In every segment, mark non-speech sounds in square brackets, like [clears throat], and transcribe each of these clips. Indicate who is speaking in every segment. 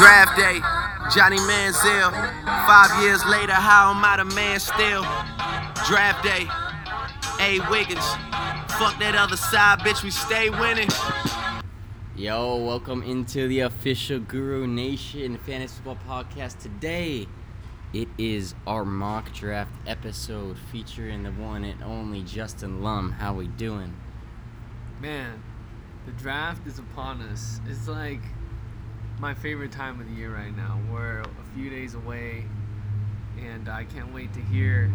Speaker 1: Draft day, Johnny Manziel. Five years later, how am I the man still? Draft day, A. Wiggins. Fuck that other side, bitch, we stay winning.
Speaker 2: Yo, welcome into the official Guru Nation Fantasy Football Podcast. Today, it is our mock draft episode featuring the one and only Justin Lum. How we doing?
Speaker 3: Man, the draft is upon us. It's like my favorite time of the year right now. We're a few days away, and I can't wait to hear.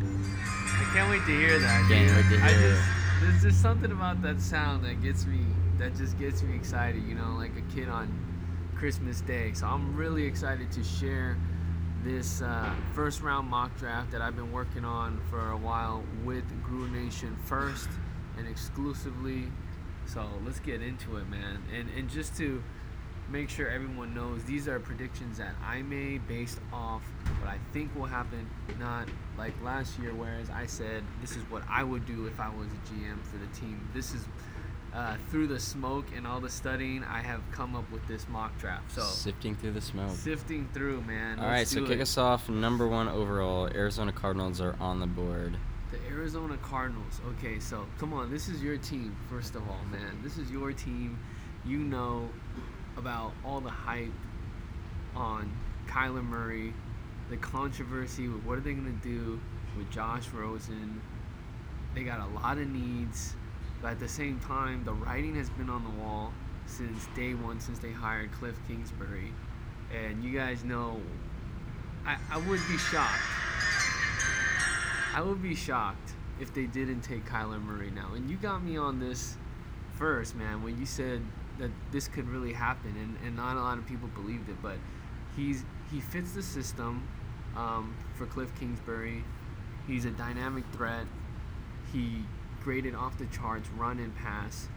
Speaker 3: I can't wait to hear that.
Speaker 2: Can't wait to
Speaker 3: I
Speaker 2: hear
Speaker 3: just there's just something about that sound that gets me that just gets me excited. You know, like a kid on Christmas Day. So I'm really excited to share this uh, first round mock draft that I've been working on for a while with Guru Nation first and exclusively. So let's get into it, man. And and just to make sure everyone knows these are predictions that I made based off what I think will happen, not like last year, whereas I said this is what I would do if I was a GM for the team. This is uh, through the smoke and all the studying, I have come up with this mock draft. So
Speaker 2: Sifting through the smoke.
Speaker 3: sifting through, man.
Speaker 2: All right,
Speaker 3: Let's
Speaker 2: so
Speaker 3: do
Speaker 2: kick us off. Number one overall, Arizona Cardinals are on the board.
Speaker 3: The Arizona Cardinals. Okay, so come on, this is your team, first of all, man. This is your team. You know about all the hype on Kyler Murray, the controversy with what are they going to do with Josh Rosen. They got a lot of needs, but at the same time, the writing has been on the wall since day one, since they hired Cliff Kingsbury. And you guys know, I, I would be shocked I would be shocked if they didn't take Kyler Murray now. And you got me on this first, man, when you said that this could really happen, and, and not a lot of people believed it, but he's he fits the system um, for Cliff Kingsbury. He's a dynamic threat. He graded off the charts, run and pass,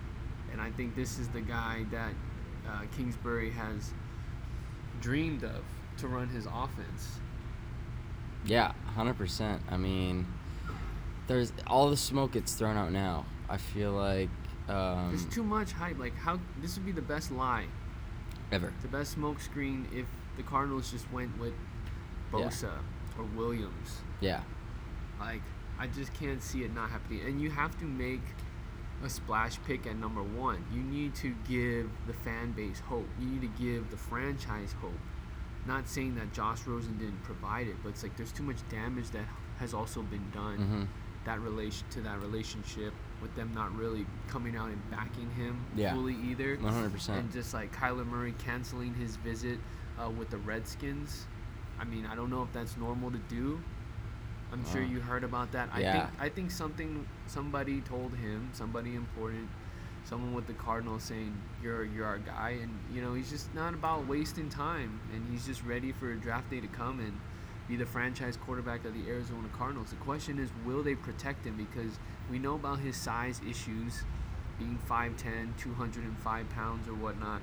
Speaker 3: and I think this is the guy that uh, Kingsbury has dreamed of to run his offense.
Speaker 2: Yeah, hundred percent. I mean, there's all the smoke gets thrown out now. I feel like um,
Speaker 3: There's too much hype. Like how this would be the best lie,
Speaker 2: ever.
Speaker 3: the best smoke screen if the Cardinals just went with
Speaker 2: Yeah.
Speaker 3: Bosa or Williams.
Speaker 2: Yeah,
Speaker 3: Like I just can't see it not happening. And you have to make a splash pick at number one. You need to give the fan base hope. You need to give the franchise hope. Not saying that Josh Rosen didn't provide it, but it's like there's too much damage that has also been done.
Speaker 2: hmm
Speaker 3: that relation to that relationship with them not really coming out and backing him
Speaker 2: Yeah.
Speaker 3: fully either.
Speaker 2: one hundred percent.
Speaker 3: And just like Kyler Murray canceling his visit uh, with the Redskins. I mean, I don't know if that's normal to do. I'm sure you heard about that. I
Speaker 2: Yeah.
Speaker 3: think I think something somebody told him, somebody important, someone with the Cardinals saying you're you're our guy, and you know he's just not about wasting time, and he's just ready for a draft day to come and be the franchise quarterback of the Arizona Cardinals. The question is, will they protect him? Because we know about his size issues, being 5'10", 205 pounds or whatnot.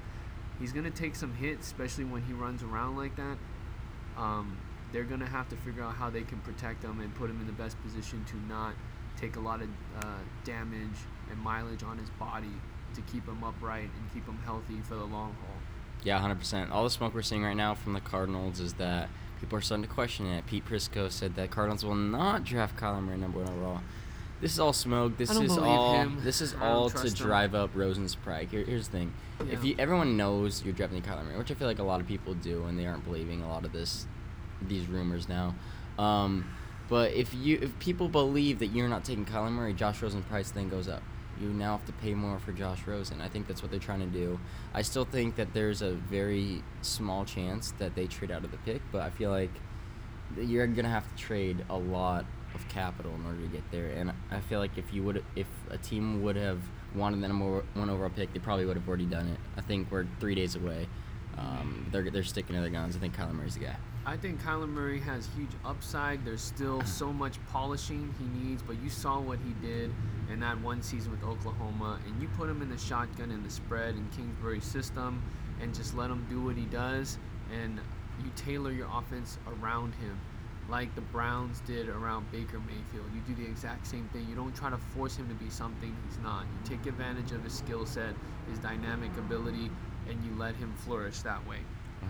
Speaker 3: He's going to take some hits, especially when he runs around like that. Um, they're going to have to figure out how they can protect him and put him in the best position to not take a lot of uh, damage and mileage on his body to keep him upright and keep him healthy for the long haul.
Speaker 2: Yeah, hundred percent. All the smoke we're seeing right now from the Cardinals is that people are starting to question it. Pete Prisco said that Cardinals will not draft Kyler Murray number one overall. This is all smoke. This is all.
Speaker 3: him.
Speaker 2: This is all to
Speaker 3: him.
Speaker 2: drive up Rosen's pride. Here, here's the thing: if you everyone knows you're drafting Kyler Murray, which I feel like a lot of people do, and they aren't believing a lot of this, these rumors now. Um, but if you if people believe that you're not taking Kyler Murray, Josh Rosen's price then goes up. You now have to pay more for Josh Rosen. I think that's what they're trying to do. I still think that there's a very small chance that they trade out of the pick, but I feel like you're gonna have to trade a lot of capital in order to get there. And I feel like if you would, if a team would have wanted the number one overall pick, they probably would have already done it. I think we're three days away. Um, they're they're sticking to their guns. I think Kyler Murray's the guy.
Speaker 3: I think Kyler Murray has huge upside. There's still [clears throat] so much polishing he needs, but you saw what he did in that one season with Oklahoma, and you put him in the shotgun and the spread in Kingsbury's system, and just let him do what he does, and you tailor your offense around him, like the Browns did around Baker Mayfield. You do the exact same thing. You don't try to force him to be something he's not. You take advantage of his skill set, his dynamic ability, and you let him flourish that way.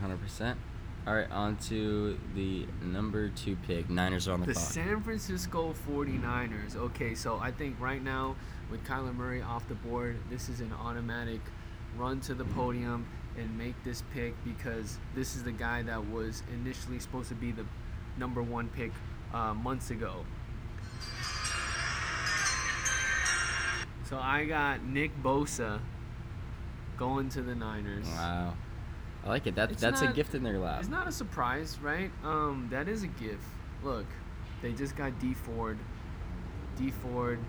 Speaker 2: 100%. All right, on to the number two pick. Niners are on the,
Speaker 3: The
Speaker 2: clock.
Speaker 3: San Francisco 49ers. Okay, so I think right now with Kyler Murray off the board, this is an automatic run to the podium and make this pick because this is the guy that was initially supposed to be the number one pick uh, months ago. So I got Nick Bosa going to the Niners.
Speaker 2: wow. I like it. That,
Speaker 3: It's
Speaker 2: that's a gift in their lap.
Speaker 3: It's not a surprise, right? Um, that is a gift. Look, they just got Dee Ford. Dee Ford,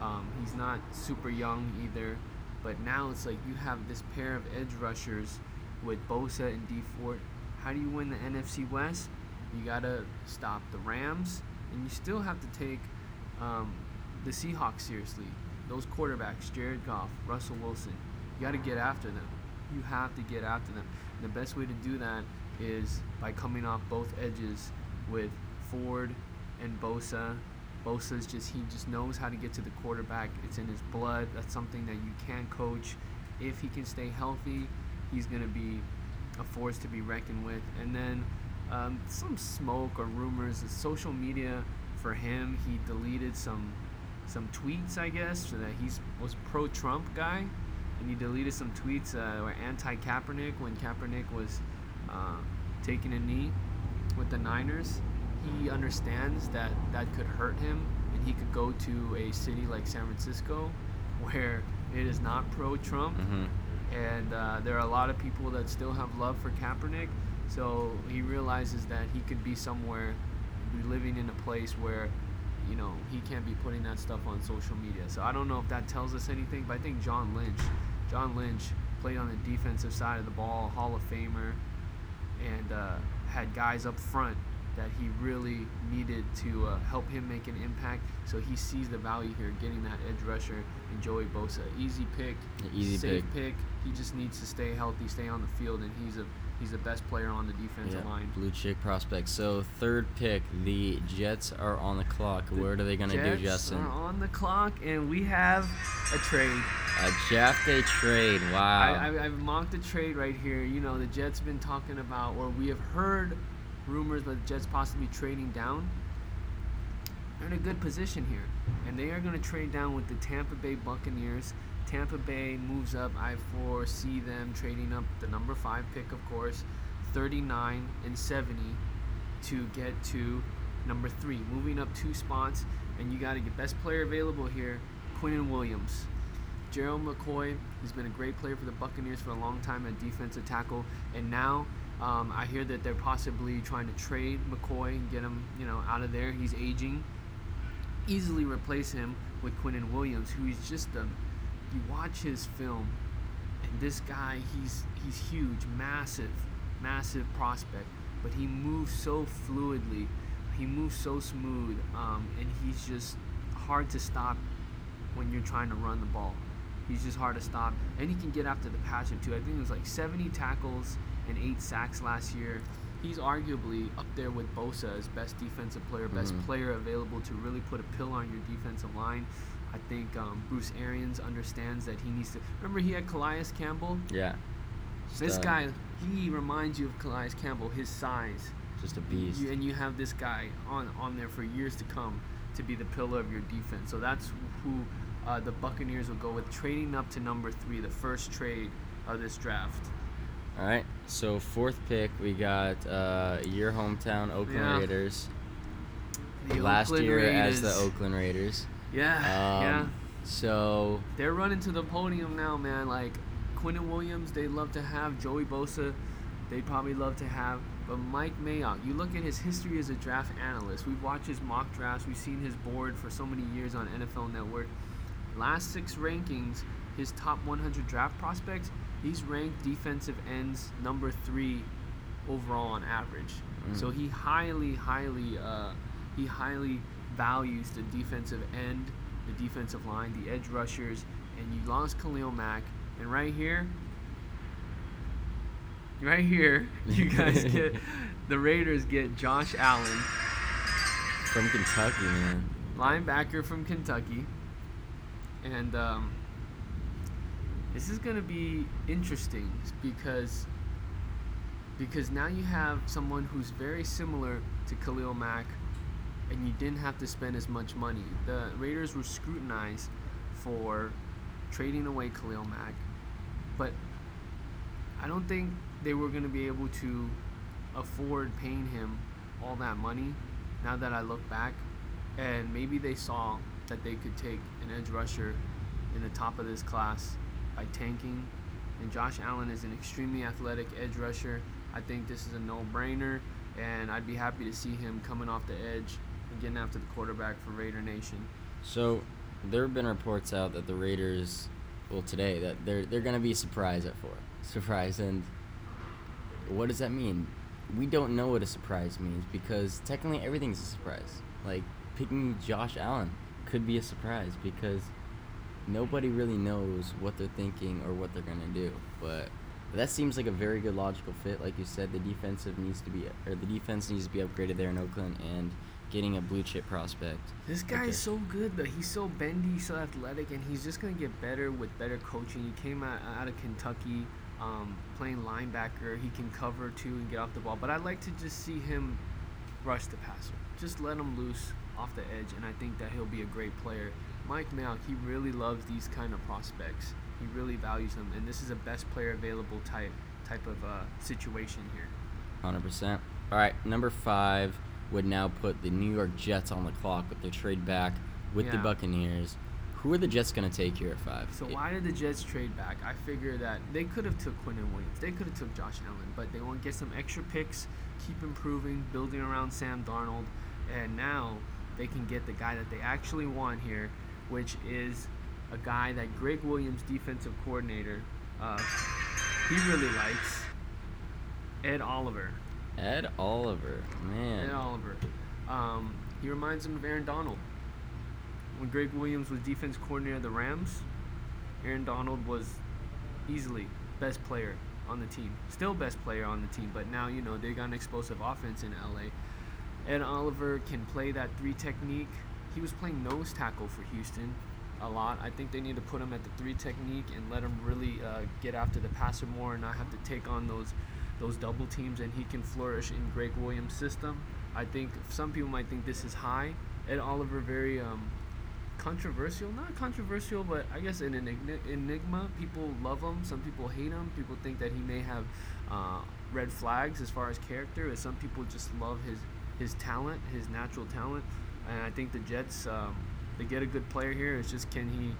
Speaker 3: um, he's not super young either, but now it's like you have this pair of edge rushers with Bosa and Dee Ford. How do you win the NFC West? You gotta stop the Rams, and you still have to take um, the Seahawks seriously. Those quarterbacks, Jared Goff, Russell Wilson, you gotta get after them. You have to get after them. And the best way to do that is by coming off both edges with Ford and Bosa. Bosa's just he just knows how to get to the quarterback. It's in his blood. That's something that you can coach. If he can stay healthy, he's gonna be a force to be reckoned with. And then um, some smoke or rumors. Social media for him, he deleted some some tweets, I guess, so that he was pro Trump guy, and he deleted some tweets uh, were anti Kaepernick when Kaepernick was uh, taking a knee with the Niners. He understands that that could hurt him, and he could go to a city like San Francisco, [laughs] where it is not pro Trump
Speaker 2: hmm
Speaker 3: and uh, there are a lot of people that still have love for Kaepernick. So he realizes that he could be somewhere, be living in a place where, you know, he can't be putting that stuff on social media. So I don't know if that tells us anything, but I think John Lynch, John Lynch played on the defensive side of the ball, Hall of Famer, and uh, had guys up front that he really needed to uh, help him make an impact. So he sees the value here, getting that edge rusher and Joey Bosa. Easy pick,
Speaker 2: Easy
Speaker 3: safe
Speaker 2: pick.
Speaker 3: pick. He just needs to stay healthy, stay on the field, and he's a he's the best player on the defensive
Speaker 2: Yeah,
Speaker 3: line.
Speaker 2: blue chip prospect. So third pick, the Jets are on the clock. what are they gonna do,
Speaker 3: Jets
Speaker 2: Justin?
Speaker 3: Are on the clock, and we have a trade.
Speaker 2: A day trade. Wow.
Speaker 3: I, I, I've mocked a trade right here. You know, the Jets have been talking about, or we have heard rumors that the Jets possibly trading down. They're in a good position here, and they are going to trade down with the Tampa Bay Buccaneers. Tampa Bay moves up. I foresee them trading up the number five pick, of course, 39 and 70 to get to number three, moving up two spots. And you got to get best player available here, Quinnen Williams. Gerald McCoy, he's been a great player for the Buccaneers for a long time at defensive tackle, and now um, I hear that they're possibly trying to trade McCoy and get him, you know, out of there. He's aging. Easily replace him with Quinnen Williams, who is just a. You watch his film, and this guy, he's he's huge, massive, massive prospect, but he moves so fluidly, he moves so smooth, um, and he's just hard to stop when you're trying to run the ball. He's just hard to stop, and he can get after the passer too. I think it was like 70 tackles and eight sacks last year. He's arguably up there with Bosa as best defensive player, best
Speaker 2: Mhm.
Speaker 3: player available to really put a pill on your defensive line. I think um, Bruce Arians understands that he needs to. Remember, he had Calais Campbell.
Speaker 2: yeah.
Speaker 3: This
Speaker 2: Stud.
Speaker 3: guy, he reminds you of Calais Campbell, his size.
Speaker 2: Just a beast.
Speaker 3: You, and you have this guy on on there for years to come to be the pillar of your defense. So that's who uh, the Buccaneers will go with, trading up to number three, the first trade of this draft.
Speaker 2: All right. So fourth pick, we got uh, your hometown Oakland
Speaker 3: Yeah.
Speaker 2: Raiders.
Speaker 3: The
Speaker 2: Last
Speaker 3: Oakland
Speaker 2: year as the Oakland Raiders.
Speaker 3: Yeah,
Speaker 2: Um,
Speaker 3: yeah.
Speaker 2: So
Speaker 3: They're running to the podium now, man. Like Quinnen Williams, they'd love to have Joey Bosa. They'd probably love to have, but Mike Mayock. You look at his history as a draft analyst. We've watched his mock drafts. We've seen his board for so many years on NFL Network. Last six rankings, his top 100 draft prospects, he's ranked defensive ends number three overall on average.
Speaker 2: Mm.
Speaker 3: So he highly, highly, uh, he highly values the defensive end, the defensive line, the edge rushers, and you lost Khalil Mack. And right here, right here, [laughs] you guys [laughs] get the Raiders get Josh Allen,
Speaker 2: from Kentucky, man.
Speaker 3: linebacker from Kentucky, and um, this is gonna be interesting because because now you have someone who's very similar to Khalil Mack, and you didn't have to spend as much money. The Raiders were scrutinized for trading away Khalil Mack, but I don't think they were going to be able to afford paying him all that money. Now that I look back, and maybe they saw that they could take an edge rusher in the top of this class by tanking. And Josh Allen is an extremely athletic edge rusher. I think this is a no-brainer, and I'd be happy to see him coming off the edge and getting after the quarterback for Raider Nation.
Speaker 2: So, there have been reports out that the Raiders, well, today that they're they're gonna be surprised at four. [laughs] Surprise, and what does that mean? We don't know what a surprise means because technically everything's a surprise. Like picking Josh Allen could be a surprise because nobody really knows what they're thinking or what they're gonna do. But that seems like a very good logical fit. Like you said, the defensive needs to be or the defense needs to be upgraded there in Oakland and getting a blue chip prospect.
Speaker 3: This guy
Speaker 2: Okay.
Speaker 3: is so good, though. He's so bendy, so athletic, and he's just gonna get better with better coaching. He came out, out of Kentucky, um, playing linebacker. He can cover too and get off the ball. But I'd like to just see him rush the passer. Just let him loose off the edge, and I think that he'll be a great player. Mike Mayock, he really loves these kind of prospects. He really values them, and this is a best player available type type of uh, situation here.
Speaker 2: Hundred percent. All right, number five would now put the New York Jets on the clock with their trade back with the Buccaneers. Who are the Jets gonna take here at five?
Speaker 3: So why did the Jets trade back? I figure that they could have took Quinnen Williams. They could have took Josh Allen, but they want to get some extra picks, keep improving, building around Sam Darnold, and now they can get the guy that they actually want here, which is a guy that Greg Williams, defensive coordinator, uh, he really likes. Ed Oliver.
Speaker 2: Ed Oliver, man.
Speaker 3: Ed Oliver. Um, he reminds him of Aaron Donald. When Greg Williams was defense coordinator of the Rams, Aaron Donald was easily best player on the team. Still best player on the team, but now, you know, they got an explosive offense in LA. Ed Oliver can play that three technique. He was playing nose tackle for Houston a lot. I think they need to put him at the three technique and let him really uh, get after the passer more and not have to take on those those double teams and he can flourish in Greg Williams' system. I think some people might think this is high. Ed Oliver very um, controversial, not controversial, but I guess an enigma. People love him, some people hate him. People think that he may have uh, red flags as far as character, and some people just love his his talent, his natural talent. And I think the Jets, um, they get a good player here. It's just can he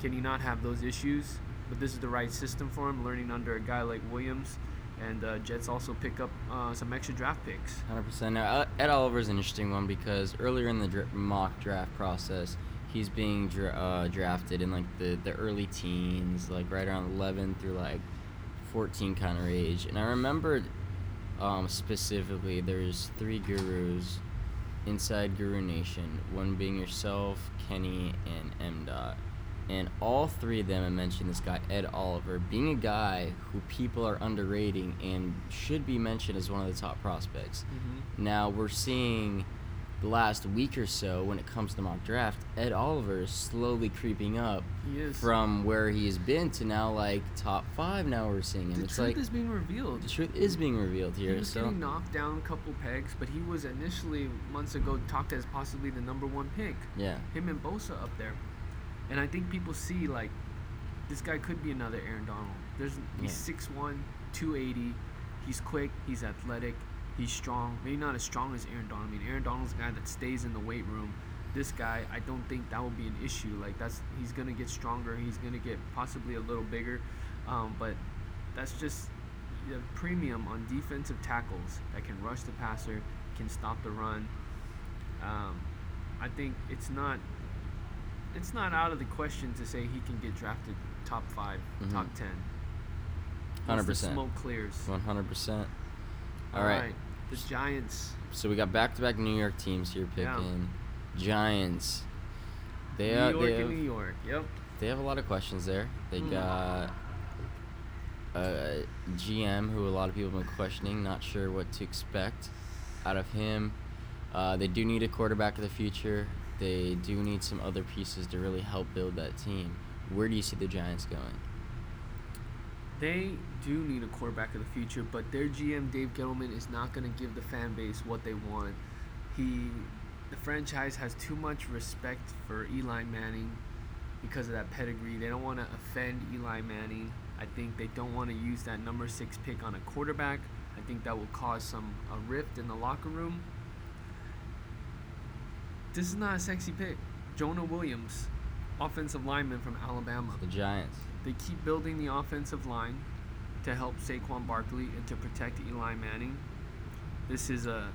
Speaker 3: can he not have those issues? But this is the right system for him, learning under a guy like Williams. And uh, Jets also pick up uh, some extra draft picks.
Speaker 2: Hundred percent. Now uh, Ed Oliver's an interesting one because earlier in the mock draft process, he's being uh, drafted in like the, the early teens, like right around eleven through like fourteen kind of age. And I remember um, specifically there's three gurus inside Guru Nation. One being yourself, Kenny, and M Dot. And all three of them have mentioned this guy, Ed Oliver, being a guy who people are underrating and should be mentioned as one of the top prospects.
Speaker 3: Mm-hmm.
Speaker 2: Now we're seeing the last week or so when it comes to mock draft, Ed Oliver is slowly creeping up from where he's been to now like top five. Now we're seeing him.
Speaker 3: the
Speaker 2: it's
Speaker 3: truth
Speaker 2: like
Speaker 3: is being revealed.
Speaker 2: the truth is being revealed
Speaker 3: He
Speaker 2: here.
Speaker 3: was
Speaker 2: So
Speaker 3: getting knocked down a couple pegs, but he was initially months ago talked as possibly the number one pick.
Speaker 2: yeah,
Speaker 3: Him and Bosa up there, and I think people see like this guy could be another Aaron Donald. There's he's
Speaker 2: Yeah.
Speaker 3: 6'1", 280. He's quick. He's athletic. He's strong. Maybe not as strong as Aaron Donald. I mean, Aaron Donald's a guy that stays in the weight room. This guy, I don't think that will be an issue. Like that's he's gonna get stronger. He's gonna get possibly a little bigger, um, but that's just the premium on defensive tackles that can rush the passer, can stop the run. Um, I think it's not it's not out of the question to say he can get drafted top 5
Speaker 2: Mhm.
Speaker 3: top ten.
Speaker 2: Hundred percent,
Speaker 3: Smoke clears.
Speaker 2: one hundred percent.
Speaker 3: All right. The Giants.
Speaker 2: So we got back-to-back New York teams here picking Yeah. Giants. They
Speaker 3: New
Speaker 2: uh,
Speaker 3: York
Speaker 2: they
Speaker 3: and
Speaker 2: have,
Speaker 3: New York. Yep.
Speaker 2: they have a lot of questions there. They
Speaker 3: Mm.
Speaker 2: got a GM who a lot of people have been questioning, not sure what to expect out of him. Uh, they do need a quarterback of the future. They do need some other pieces to really help build that team. Where do you see the Giants going?
Speaker 3: They do need a quarterback of the future, but their GM Dave Gettleman is not going to give the fan base what they want. He, the franchise has too much respect for Eli Manning because of that pedigree. They don't want to offend Eli Manning. I think they don't want to use that number six pick on a quarterback. I think that will cause some a rift in the locker room. This is not a sexy pick. Jonah Williams, offensive lineman from Alabama.
Speaker 2: The Giants.
Speaker 3: They keep building the offensive line to help Saquon Barkley and to protect Eli Manning. This is a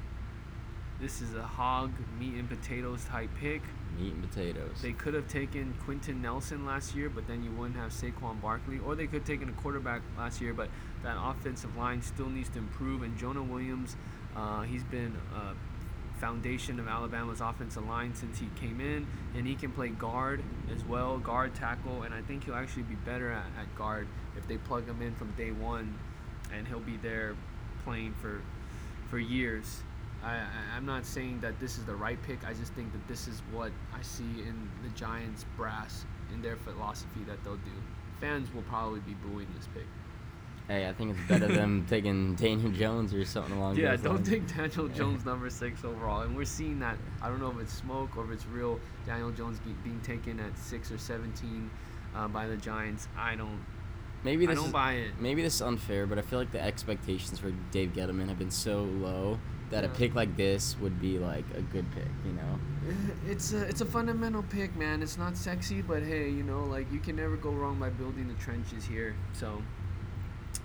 Speaker 3: this is a hog meat and potatoes type pick.
Speaker 2: Meat and potatoes.
Speaker 3: They could have taken Quenton Nelson last year, but then you wouldn't have Saquon Barkley. Or they could have taken a quarterback last year, but that offensive line still needs to improve. And Jonah Williams, uh, he's been a foundation of Alabama's offensive line since he came in, and he can play guard as well, guard tackle, and I think he'll actually be better at, at guard if they plug him in from day one, and he'll be there playing for for years. I, I, am not saying that this is the right pick. I just think that this is what I see in the Giants brass in their philosophy that they'll do. Fans will probably be booing this pick.
Speaker 2: Hey, I think it's better than [laughs] taking Daniel Jones or something along
Speaker 3: Yeah,
Speaker 2: those lines.
Speaker 3: Yeah, don't take Daniel [laughs] Jones number six overall. And we're seeing that. I don't know if it's smoke or if it's real. Daniel Jones be, being taken at six or seventeen uh, by the Giants. I don't.
Speaker 2: Maybe this I
Speaker 3: don't
Speaker 2: is
Speaker 3: buy it.
Speaker 2: maybe this is unfair, but I feel like the expectations for Dave Gettleman have been so low that a pick like this would be like a good pick, you know? [laughs]
Speaker 3: It's a it's a fundamental pick, man. It's not sexy, but hey, you know, like you can never go wrong by building the trenches here. So,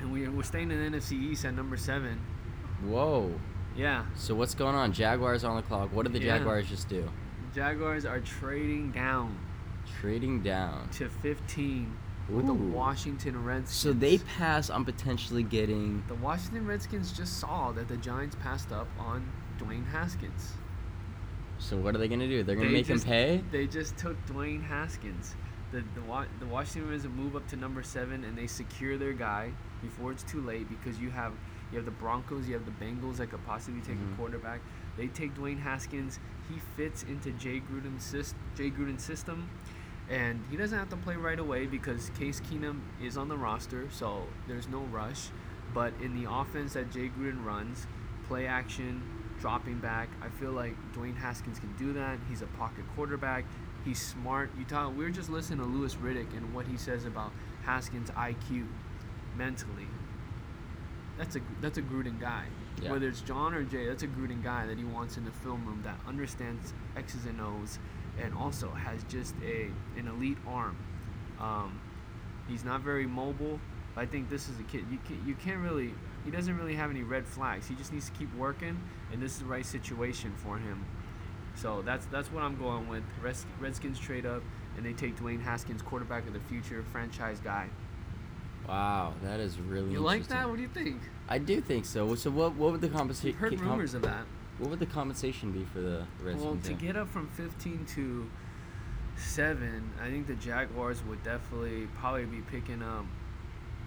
Speaker 3: and we we're staying in the NFC East at number seven.
Speaker 2: Whoa.
Speaker 3: Yeah,
Speaker 2: So what's going on? Jaguars on the clock. What did the
Speaker 3: Yeah.
Speaker 2: Jaguars just do?
Speaker 3: Jaguars are trading down
Speaker 2: Trading down.
Speaker 3: to 15 with the Washington Redskins.
Speaker 2: So they pass on potentially getting
Speaker 3: The Washington Redskins just saw that the Giants passed up on Dwayne Haskins.
Speaker 2: So what are they gonna do? They're gonna
Speaker 3: They
Speaker 2: make
Speaker 3: just-
Speaker 2: him pay?
Speaker 3: They just took Dwayne Haskins. The the, the Washington Redskins move up to number seven and they secure their guy before it's too late because you have you have the Broncos, you have the Bengals that could possibly take
Speaker 2: Mhm.
Speaker 3: a quarterback. They take Dwayne Haskins. He fits into Jay Gruden's sys- Jay Gruden's system, and he doesn't have to play right away because Case Keenum is on the roster, so there's no rush. But in the offense that Jay Gruden runs, play action, dropping back, I feel like Dwayne Haskins can do that. He's a pocket quarterback. He's smart. You talk. We were just listening to Louis Riddick and what he says about Haskins' IQ, mentally. That's a that's a Gruden guy.
Speaker 2: Yeah.
Speaker 3: Whether it's John or Jay, that's a Gruden guy that he wants in the film room that understands X's and O's, and also has just a an elite arm. Um, he's not very mobile. But I think this is a kid. You can, you can't really. He doesn't really have any red flags. He just needs to keep working, and this is the right situation for him. So that's that's what I'm going with. Reds- Redskins trade up, and they take Dwayne Haskins, quarterback of the future, franchise guy.
Speaker 2: Wow, that is really
Speaker 3: You like that? What do you think?
Speaker 2: I do think so. So what what would the compensation
Speaker 3: heard rumors of that.
Speaker 2: what would the compensation be for the Redskins?
Speaker 3: Well, to get up from 15 to seven, I think the Jaguars would definitely probably be picking up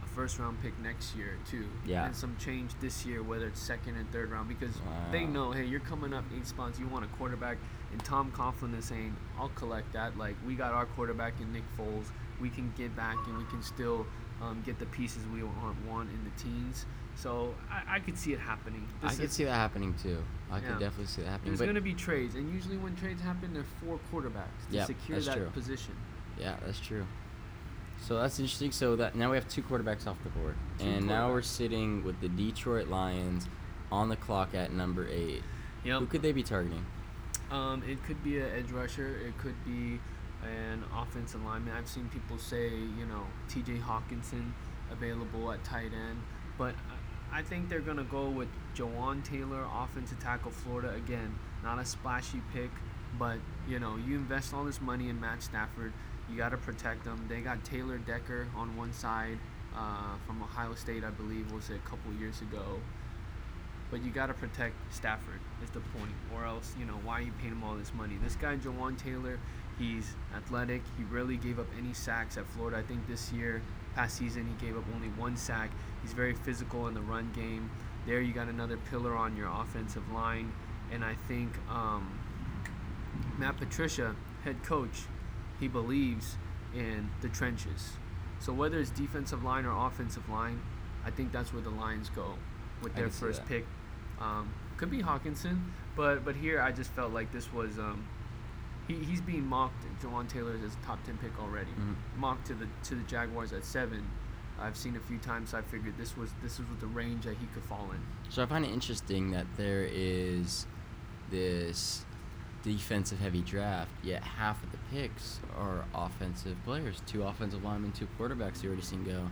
Speaker 3: a first round pick next year too.
Speaker 2: Yeah.
Speaker 3: And some change this year, whether it's second and third round, because they know, hey, you're coming up eight spots, you want a quarterback, and Tom Coughlin is saying, I'll collect that. Like we got our quarterback in Nick Foles, we can get back and we can still um, get the pieces we want, want in the teens. So I, I could see it happening.
Speaker 2: I
Speaker 3: This
Speaker 2: could
Speaker 3: is-
Speaker 2: see that happening too. I
Speaker 3: Yeah.
Speaker 2: could definitely see that happening.
Speaker 3: there's going to be trades, and usually when trades happen, there are four quarterbacks to
Speaker 2: Yep,
Speaker 3: secure that
Speaker 2: true.
Speaker 3: position.
Speaker 2: yeah, that's true. So that's interesting. So that now we have two quarterbacks off the board,
Speaker 3: Two
Speaker 2: and now we're sitting with the Detroit Lions on the clock at number eight. Who could they be targeting?
Speaker 3: Um, it could be an edge rusher. It could be an offensive lineman. I've seen people say, you know, T.J. Hockenson available at tight end, but I think they're gonna go with Jawaan Taylor, offensive tackle, Florida. Again, not a splashy pick, but you know, you invest all this money in Matt Stafford, you got to protect them. They got Taylor Decker on one side uh, from Ohio State, I believe, was it a couple years ago. But you got to protect Stafford is the point, or else you know why are you paying him all this money? This guy Jawaan Taylor, he's athletic. He rarely gave up any sacks at Florida. I think this year, past season, he gave up only one sack. He's very physical in the run game. There, you got another pillar on your offensive line, and I think um, Matt Patricia, head coach, he believes in the trenches. So whether it's defensive line or offensive line, I think that's where the Lions go with their first pick. Um, could be Hockenson, but but here I just felt like this was um, he, he's being mocked. Jawaan Taylor is a top ten pick already,
Speaker 2: Mhm.
Speaker 3: mocked to the to the Jaguars at seven. I've seen a few times. So I figured this was this was the range that he could fall in.
Speaker 2: So I find it interesting that there is this defensive heavy draft, yet half of the picks are offensive players. Two offensive linemen, two quarterbacks you already seen go.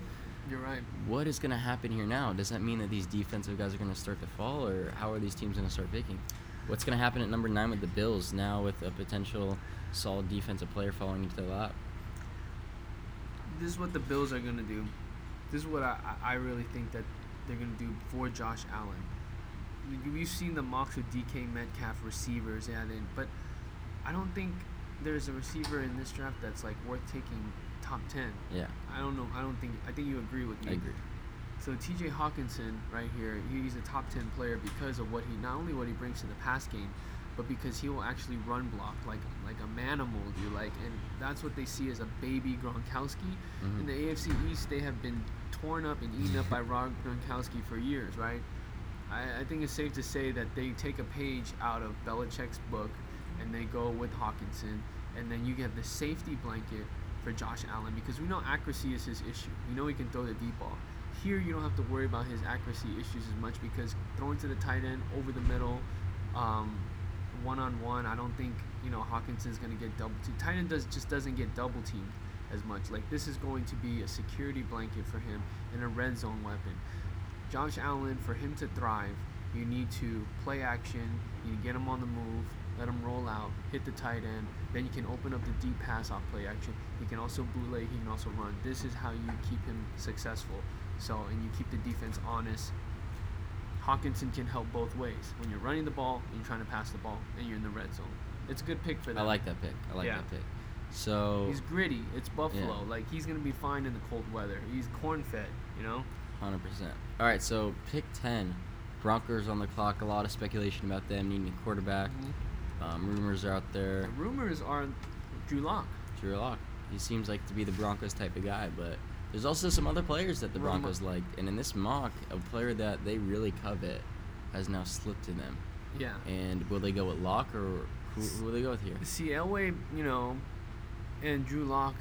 Speaker 3: You're right.
Speaker 2: What is going to happen here now? Does that mean that these defensive guys are going to start to fall, or how are these teams going to start picking? What's going to happen at number nine with the Bills now with a potential solid defensive player falling into their lap?
Speaker 3: this is what the Bills are gonna do. This is what I, I really think that they're gonna do for Josh Allen. We- We've seen the mocks with DK Metcalf receivers added, but I don't think there's a receiver in this draft that's like worth taking top ten.
Speaker 2: Yeah,
Speaker 3: I don't know. I don't think. I think you agree with me.
Speaker 2: I agree.
Speaker 3: So T.J. Hockenson, right here, he's a top ten player because of what he not only what he brings to the pass game, but because he will actually run block like like a manimal do. Like, and that's what they see as a baby Gronkowski. In
Speaker 2: Mhm.
Speaker 3: the AFC East, they have been torn up and eaten up by [laughs] Rob Gronkowski for years, right? I, I think it's safe to say that they take a page out of Belichick's book and they go with Hockenson, and then you get the safety blanket for Josh Allen because we know accuracy is his issue. We know he can throw the deep ball. Here, you don't have to worry about his accuracy issues as much because throwing to the tight end over the middle, one on one, I don't think you know Hockenson's going to get double teamed. Tight end does just doesn't get double teamed as much. Like this is going to be a security blanket for him and a red zone weapon. Josh Allen, for him to thrive, you need to play action, you get him on the move, let him roll out, hit the tight end, then you can open up the deep pass off play action. He can also bootleg, he can also run. This is how you keep him successful. So, and you keep the defense honest. Hockenson can help both ways. When you're running the ball and you're trying to pass the ball and you're in the red zone. It's a good pick for them.
Speaker 2: I like that pick. I like
Speaker 3: Yeah.
Speaker 2: that pick. So,
Speaker 3: He's gritty. It's Buffalo.
Speaker 2: Yeah.
Speaker 3: Like he's gonna be fine in the cold weather. He's corn fed, you know.
Speaker 2: Hundred percent. All right, so pick ten. Broncos on the clock. A lot of speculation about them needing a quarterback. Um, rumors are out there.
Speaker 3: The rumors are Drew Lock.
Speaker 2: Drew Lock. He seems like to be the Broncos type of guy, but there's also some other players that the Broncos like. And in this mock, a player that they really covet has now slipped to them.
Speaker 3: Yeah.
Speaker 2: And will they go with Lock or who, who will they go with here?
Speaker 3: See, Elway, you know, and Drew Lock,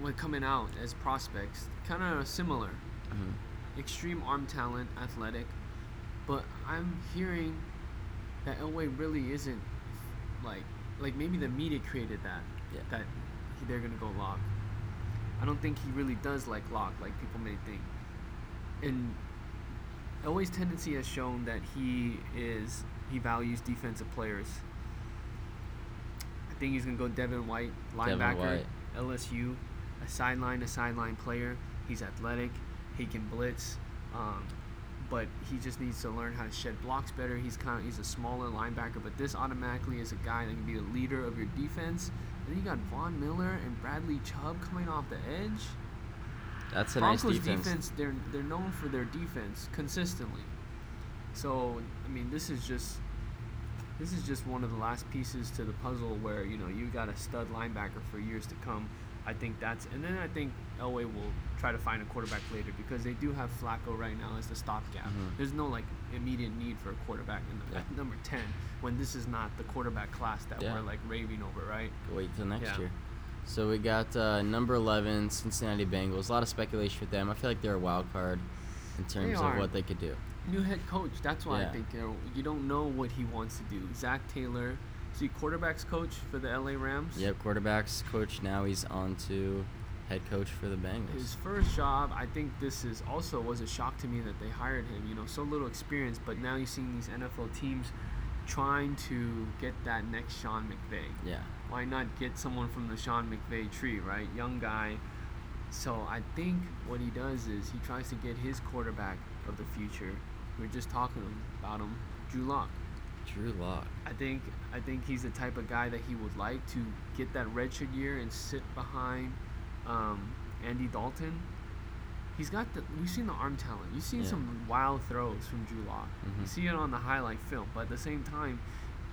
Speaker 3: when coming out as prospects, kind of similar.
Speaker 2: Mhm.
Speaker 3: Extreme arm talent, athletic, but I'm hearing that Elway really isn't like like maybe the media created that
Speaker 2: Yeah.
Speaker 3: that they're gonna go Lock. I don't think he really does like Lock like people may think. And Elway's tendency has shown that he is he values defensive players. I think he's gonna go Devin White, linebacker,
Speaker 2: White.
Speaker 3: LSU, a sideline to sideline player. He's athletic, he can blitz, um, but he just needs to learn how to shed blocks better. He's kind of he's a smaller linebacker, but this automatically is a guy that can be the leader of your defense. Then you got Von Miller and Bradley Chubb coming off the edge.
Speaker 2: That's a
Speaker 3: Broncos
Speaker 2: nice defense.
Speaker 3: they're they're known for their defense consistently. So I mean, this is just this is just one of the last pieces to the puzzle where you know you got a stud linebacker for years to come. I think that's and then I think Elway will try to find a quarterback later because they do have Flacco right now as the stopgap.
Speaker 2: Mhm.
Speaker 3: There's no like immediate need for a quarterback in the,
Speaker 2: Yeah.
Speaker 3: at number ten when this is not the quarterback class that
Speaker 2: Yeah.
Speaker 3: we're like raving over, right?
Speaker 2: Wait till next
Speaker 3: Yeah.
Speaker 2: year. So we got uh, number 11, Cincinnati Bengals. A lot of speculation with them. I feel like they're a wild card in terms of what they could do.
Speaker 3: New head coach. That's why. I think you, know, you don't know what he wants to do. Zac Taylor, see quarterbacks coach for the LA Rams.
Speaker 2: Yep, quarterbacks coach. Now he's on to head coach for the Bengals.
Speaker 3: His first job, I think this is also was a shock to me that they hired him. You know, so little experience, but now you're seeing these NFL teams trying to get that next Sean McVay.
Speaker 2: yeah.
Speaker 3: Why not get someone from the Sean McVay tree, right? Young guy. So I think what he does is he tries to get his quarterback of the future. We are just talking about him, Drew Lock.
Speaker 2: Drew Lock.
Speaker 3: I think I think he's the type of guy that he would like to get that redshirt year and sit behind um, Andy Dalton. He's got the we've seen the arm talent. You've seen
Speaker 2: Yeah.
Speaker 3: some wild throws from Drew Lock. You
Speaker 2: Mhm.
Speaker 3: see it on the highlight film, but at the same time,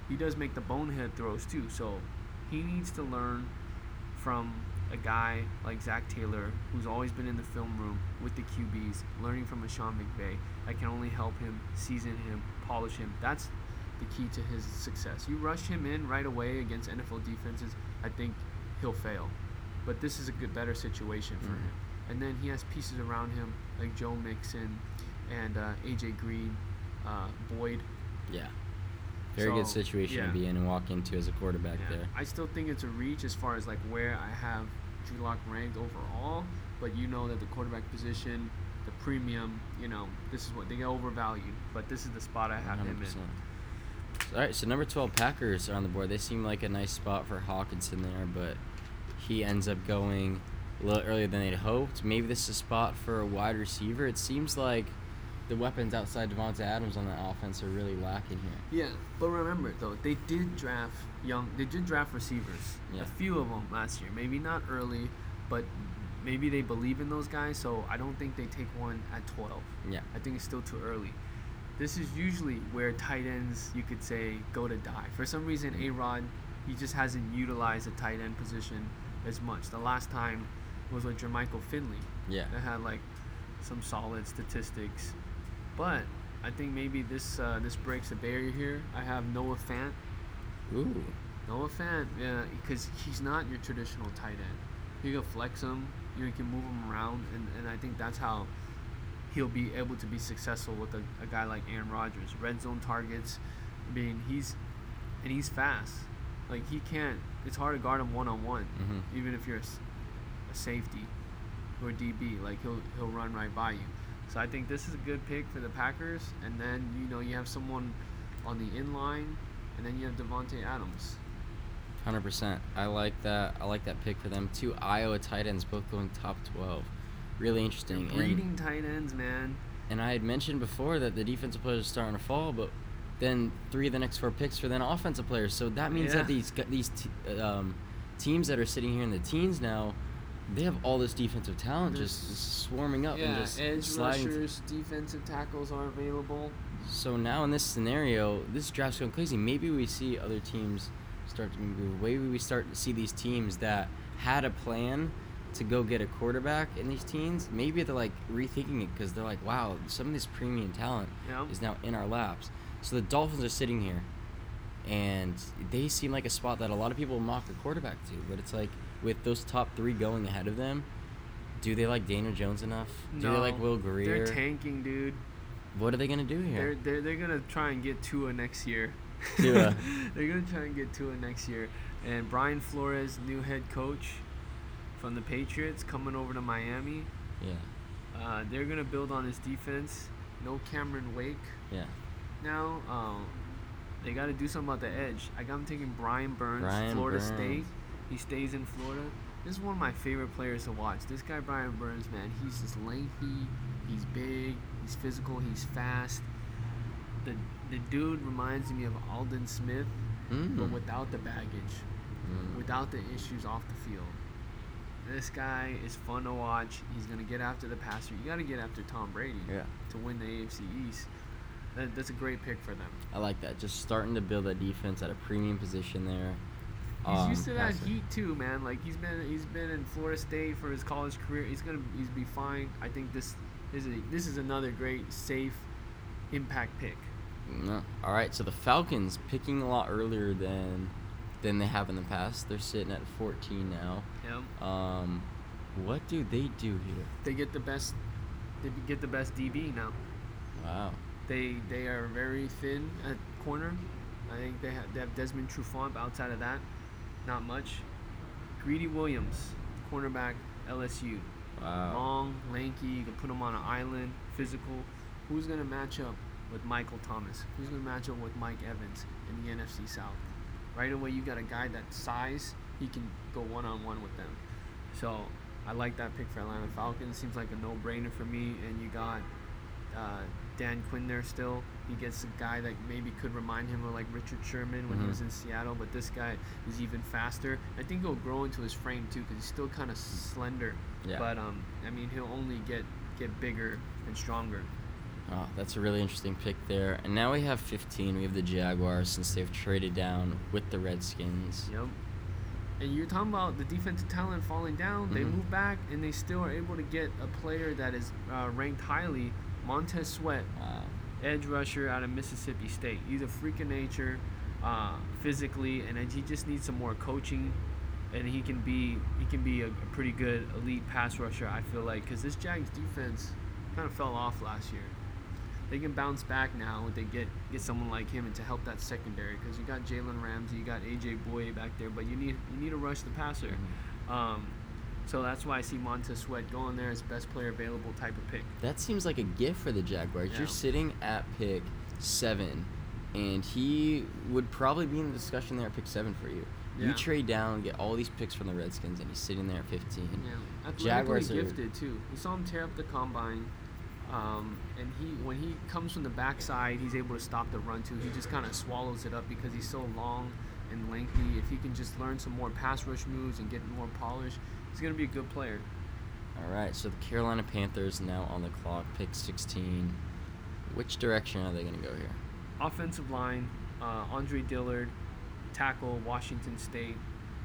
Speaker 3: he does make the bonehead throws too. So he needs to learn from a guy like Zac Taylor, who's always been in the film room with the QBs, learning from a Sean McVay, that can only help him, season him, polish him. That's the key to his success. You rush him in right away against NFL defenses, I think he'll fail. But this is a good, better situation for
Speaker 2: Mhm.
Speaker 3: him. And then he has pieces around him like Joe Mixon and uh, AJ Green, uh, Boyd.
Speaker 2: Yeah. Very good situation
Speaker 3: yeah.
Speaker 2: to be in and walk into as a quarterback
Speaker 3: Yeah.
Speaker 2: there.
Speaker 3: I still think it's a reach as far as like where I have Drew Lock ranked overall, but you know that the quarterback position, the premium, you know, this is what they get overvalued. But this is the spot I have him
Speaker 2: 100%.
Speaker 3: in.
Speaker 2: All right, so number 12 Packers are on the board. They seem like a nice spot for Hockenson there, but he ends up going a little earlier than they'd hoped. Maybe this is a spot for a wide receiver. It seems like the weapons outside Davante Adams on the offense are really lacking here.
Speaker 3: Yeah, but remember though, they did draft young. They did draft receivers.
Speaker 2: Yeah.
Speaker 3: A few of them last year. Maybe not early, but maybe they believe in those guys. So I don't think they take one at 12.
Speaker 2: Yeah.
Speaker 3: I think it's still too early. This is usually where tight ends, you could say, go to die. For some reason, A Rod, he just hasn't utilized the tight end position as much. The last time was with Jermichael Finley.
Speaker 2: Yeah.
Speaker 3: That had like some solid statistics. But I think maybe this uh, this breaks the barrier here. I have Noah Fant.
Speaker 2: Ooh.
Speaker 3: Noah Fant, yeah, because he's not your traditional tight end. You can flex him, you can move him around, and, and I think that's how he'll be able to be successful with a, a guy like Aaron Rodgers. Red zone targets, I mean, he's and he's fast. Like he can't. It's hard to guard him one on one, even if you're a safety or DB. Like he'll he'll run right by you. So I think this is a good pick for the Packers. And then you know you have someone on the in line, and then you have Davante Adams.
Speaker 2: Hundred percent. I like that. I like that pick for them. Two Iowa tight ends, both going top twelve. Really interesting.
Speaker 3: They're
Speaker 2: And-
Speaker 3: breeding tight ends, man.
Speaker 2: And I had mentioned before that the defensive players are starting to fall, but then three of the next four picks for then offensive players. So that means
Speaker 3: Yeah.
Speaker 2: that these these te- um, teams that are sitting here in the teens now, they have all this defensive talent just
Speaker 3: There's-
Speaker 2: swarming up and just
Speaker 3: edge
Speaker 2: sliding.
Speaker 3: rushers, defensive tackles are available.
Speaker 2: So now in this scenario, this draft's going crazy. Maybe we see other teams start to move. Maybe we start to see these teams that had a plan to go get a quarterback in these teens. Maybe they're like rethinking it because they're like, wow, some of this premium talent
Speaker 3: Yeah.
Speaker 2: is now in our laps. So the Dolphins are sitting here, and they seem like a spot that a lot of people mock a quarterback to. But it's like with those top three going ahead of them, do they like Daniel Jones enough? Do they like Will Grier?
Speaker 3: They're tanking, dude.
Speaker 2: what are they gonna do here?
Speaker 3: They're, they're they're gonna try and get Tua next year.
Speaker 2: Tua. [laughs]
Speaker 3: they're gonna try and get Tua next year. And Brian Flores, new head coach from the Patriots, coming over to Miami.
Speaker 2: Yeah,
Speaker 3: Uh, they're gonna build on his defense. No Cameron Wake
Speaker 2: yeah.
Speaker 3: now. Um, they got to do something about the edge. I got him taking Brian Burns,
Speaker 2: Brian
Speaker 3: Florida
Speaker 2: Burns.
Speaker 3: State. He stays in Florida. This is one of my favorite players to watch. This guy Brian Burns, man, he's just lengthy. He's big. He's physical. He's fast. The the dude reminds me of Aldon Smith,
Speaker 2: Mm.
Speaker 3: but without the baggage,
Speaker 2: Mm.
Speaker 3: without the issues off the field. This guy is fun to watch. He's gonna get after the passer. You got to get after Tom Brady
Speaker 2: Yeah.
Speaker 3: to win the AFC East. That, that's a great pick for them.
Speaker 2: I like that. Just starting to build a defense at a premium position there.
Speaker 3: He's
Speaker 2: Um,
Speaker 3: used to that
Speaker 2: passing.
Speaker 3: heat too, man. Like he's been he's been in Florida State for his college career. He's gonna he's be fine. I think this is a, this is another great safe impact pick.
Speaker 2: No. All right. So the Falcons picking a lot earlier than than they have in the past. They're sitting at 14 now.
Speaker 3: Yeah,
Speaker 2: Um, what do they do here?
Speaker 3: they get the best. They get the best DB now.
Speaker 2: Wow.
Speaker 3: They they are very thin at corner. I think they have they have Desmond Trufant. but Outside of that, not much. Greedy Williams, cornerback, LSU.
Speaker 2: Wow.
Speaker 3: Long, lanky. You can put him on an island. Physical. Who's gonna match up with Michael Thomas? Who's gonna match up with Mike Evans in the NFC South? Right away, you got a guy that size. He can go one on one with them. So I like that pick for Atlanta Falcons. Seems like a no-brainer for me. And you got uh, Dan Quinn there still. He gets a guy that maybe could remind him of like Richard Sherman when he
Speaker 2: Mhm.
Speaker 3: was in Seattle, but this guy is even faster. I think he'll grow into his frame too, because he's still kind of slender.
Speaker 2: Yeah.
Speaker 3: But um, I mean, he'll only get get bigger and stronger.
Speaker 2: Oh, that's a really interesting pick there. And now we have 15. We have the Jaguars since they've traded down with the Redskins.
Speaker 3: Yep. And you're talking about the defensive talent falling down. They
Speaker 2: Mhm.
Speaker 3: move back and they still are able to get a player that is uh, ranked highly. Montez Sweat,
Speaker 2: Wow.
Speaker 3: edge rusher out of Mississippi State. He's a freak of nature, uh, physically, and then he just needs some more coaching, and he can be he can be a, a pretty good elite pass rusher. I feel like because this Jags defense kind of fell off last year. They can bounce back now if they get get someone like him and to help that secondary because you got Jalen Ramsey, you got AJ Bouye back there, but you need you need to rush the passer. Um, so that's why I see Montez Sweat going there as best player available type of pick.
Speaker 2: That seems like a gift for the Jaguars.
Speaker 3: Yeah.
Speaker 2: You're sitting at pick seven, and he would probably be in the discussion there at pick seven for you.
Speaker 3: Yeah.
Speaker 2: You trade down, get all these picks from the Redskins, and he's sitting there at 15.
Speaker 3: Yeah, athletically
Speaker 2: Jaguars are-
Speaker 3: gifted too. You saw him tear up the combine, um, and he when he comes from the backside, he's able to stop the run too. He just kind of swallows it up because he's so long and lengthy. If he can just learn some more pass rush moves and get more polish, he's gonna be a good player.
Speaker 2: All right, so the Carolina Panthers now on the clock, pick 16. Which direction are they going to go here?
Speaker 3: Offensive line, uh, Andre Dillard, tackle Washington State,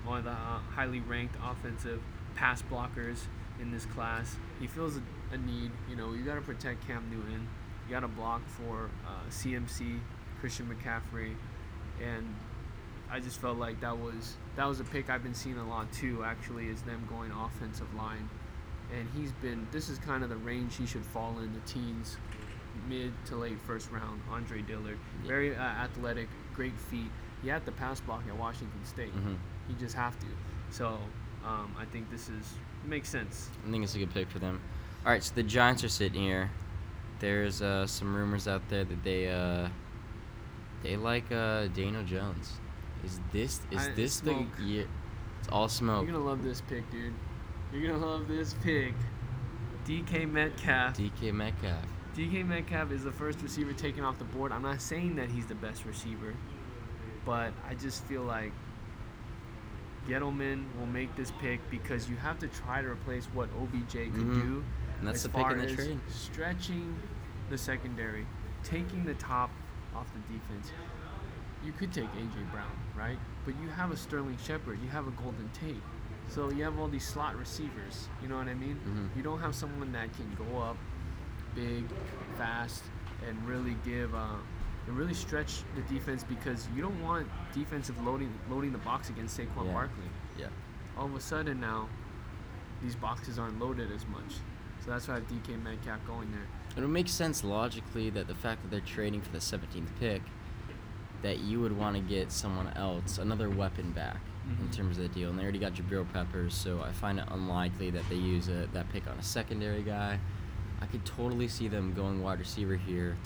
Speaker 3: one of the uh, highly ranked offensive pass blockers in this class. He feels a, a need. You know, you got to protect Cam Newton. You got to block for uh, CMC, Christian McCaffrey, and I just felt like that was that was a pick I've been seeing a lot too. Actually, is them going offensive line, and he's been. This is kind of the range he should fall in the teens, mid to late first round. Andre Dillard,
Speaker 2: Yeah.
Speaker 3: very uh, athletic, great feet. He had the pass block at Washington State.
Speaker 2: Mhm.
Speaker 3: You just have to. So um, I think this is makes sense.
Speaker 2: I think it's a good pick for them. All right, so the Giants are sitting here. There's uh, some rumors out there that they uh, they like uh, Daniel Jones. Is this is
Speaker 3: I-
Speaker 2: this
Speaker 3: smoke.
Speaker 2: the year? It's all smoke.
Speaker 3: You're gonna love this pick, dude. You're gonna love this pick. DK Metcalf.
Speaker 2: DK Metcalf.
Speaker 3: DK Metcalf is the first receiver taken off the board. I'm not saying that he's the best receiver, but I just feel like Gettleman will make this pick because you have to try to replace what OBJ could
Speaker 2: Mhm.
Speaker 3: do.
Speaker 2: And that's the pick in the trade.
Speaker 3: Stretching the secondary, taking the top off the defense. You could take AJ Brown, right? But you have a Sterling Shepard, you have a Golden Tate. So you have all these slot receivers. You know what I mean?
Speaker 2: Mhm.
Speaker 3: You don't have someone that can go up big, fast, and really give uh, and really stretch the defense because you don't want defensive loading loading the box against Saquon
Speaker 2: Yeah.
Speaker 3: Barkley.
Speaker 2: Yeah.
Speaker 3: All of a sudden now, these boxes aren't loaded as much. So that's why I have DK Metcalf going there.
Speaker 2: It would make sense logically that the fact that they're trading for the 17th pick, that you would want to get someone else, another weapon back in
Speaker 3: Mhm.
Speaker 2: terms of the deal. And they already got Jabril Peppers, so I find it unlikely that they use a, that pick on a secondary guy. I could totally see them going wide receiver here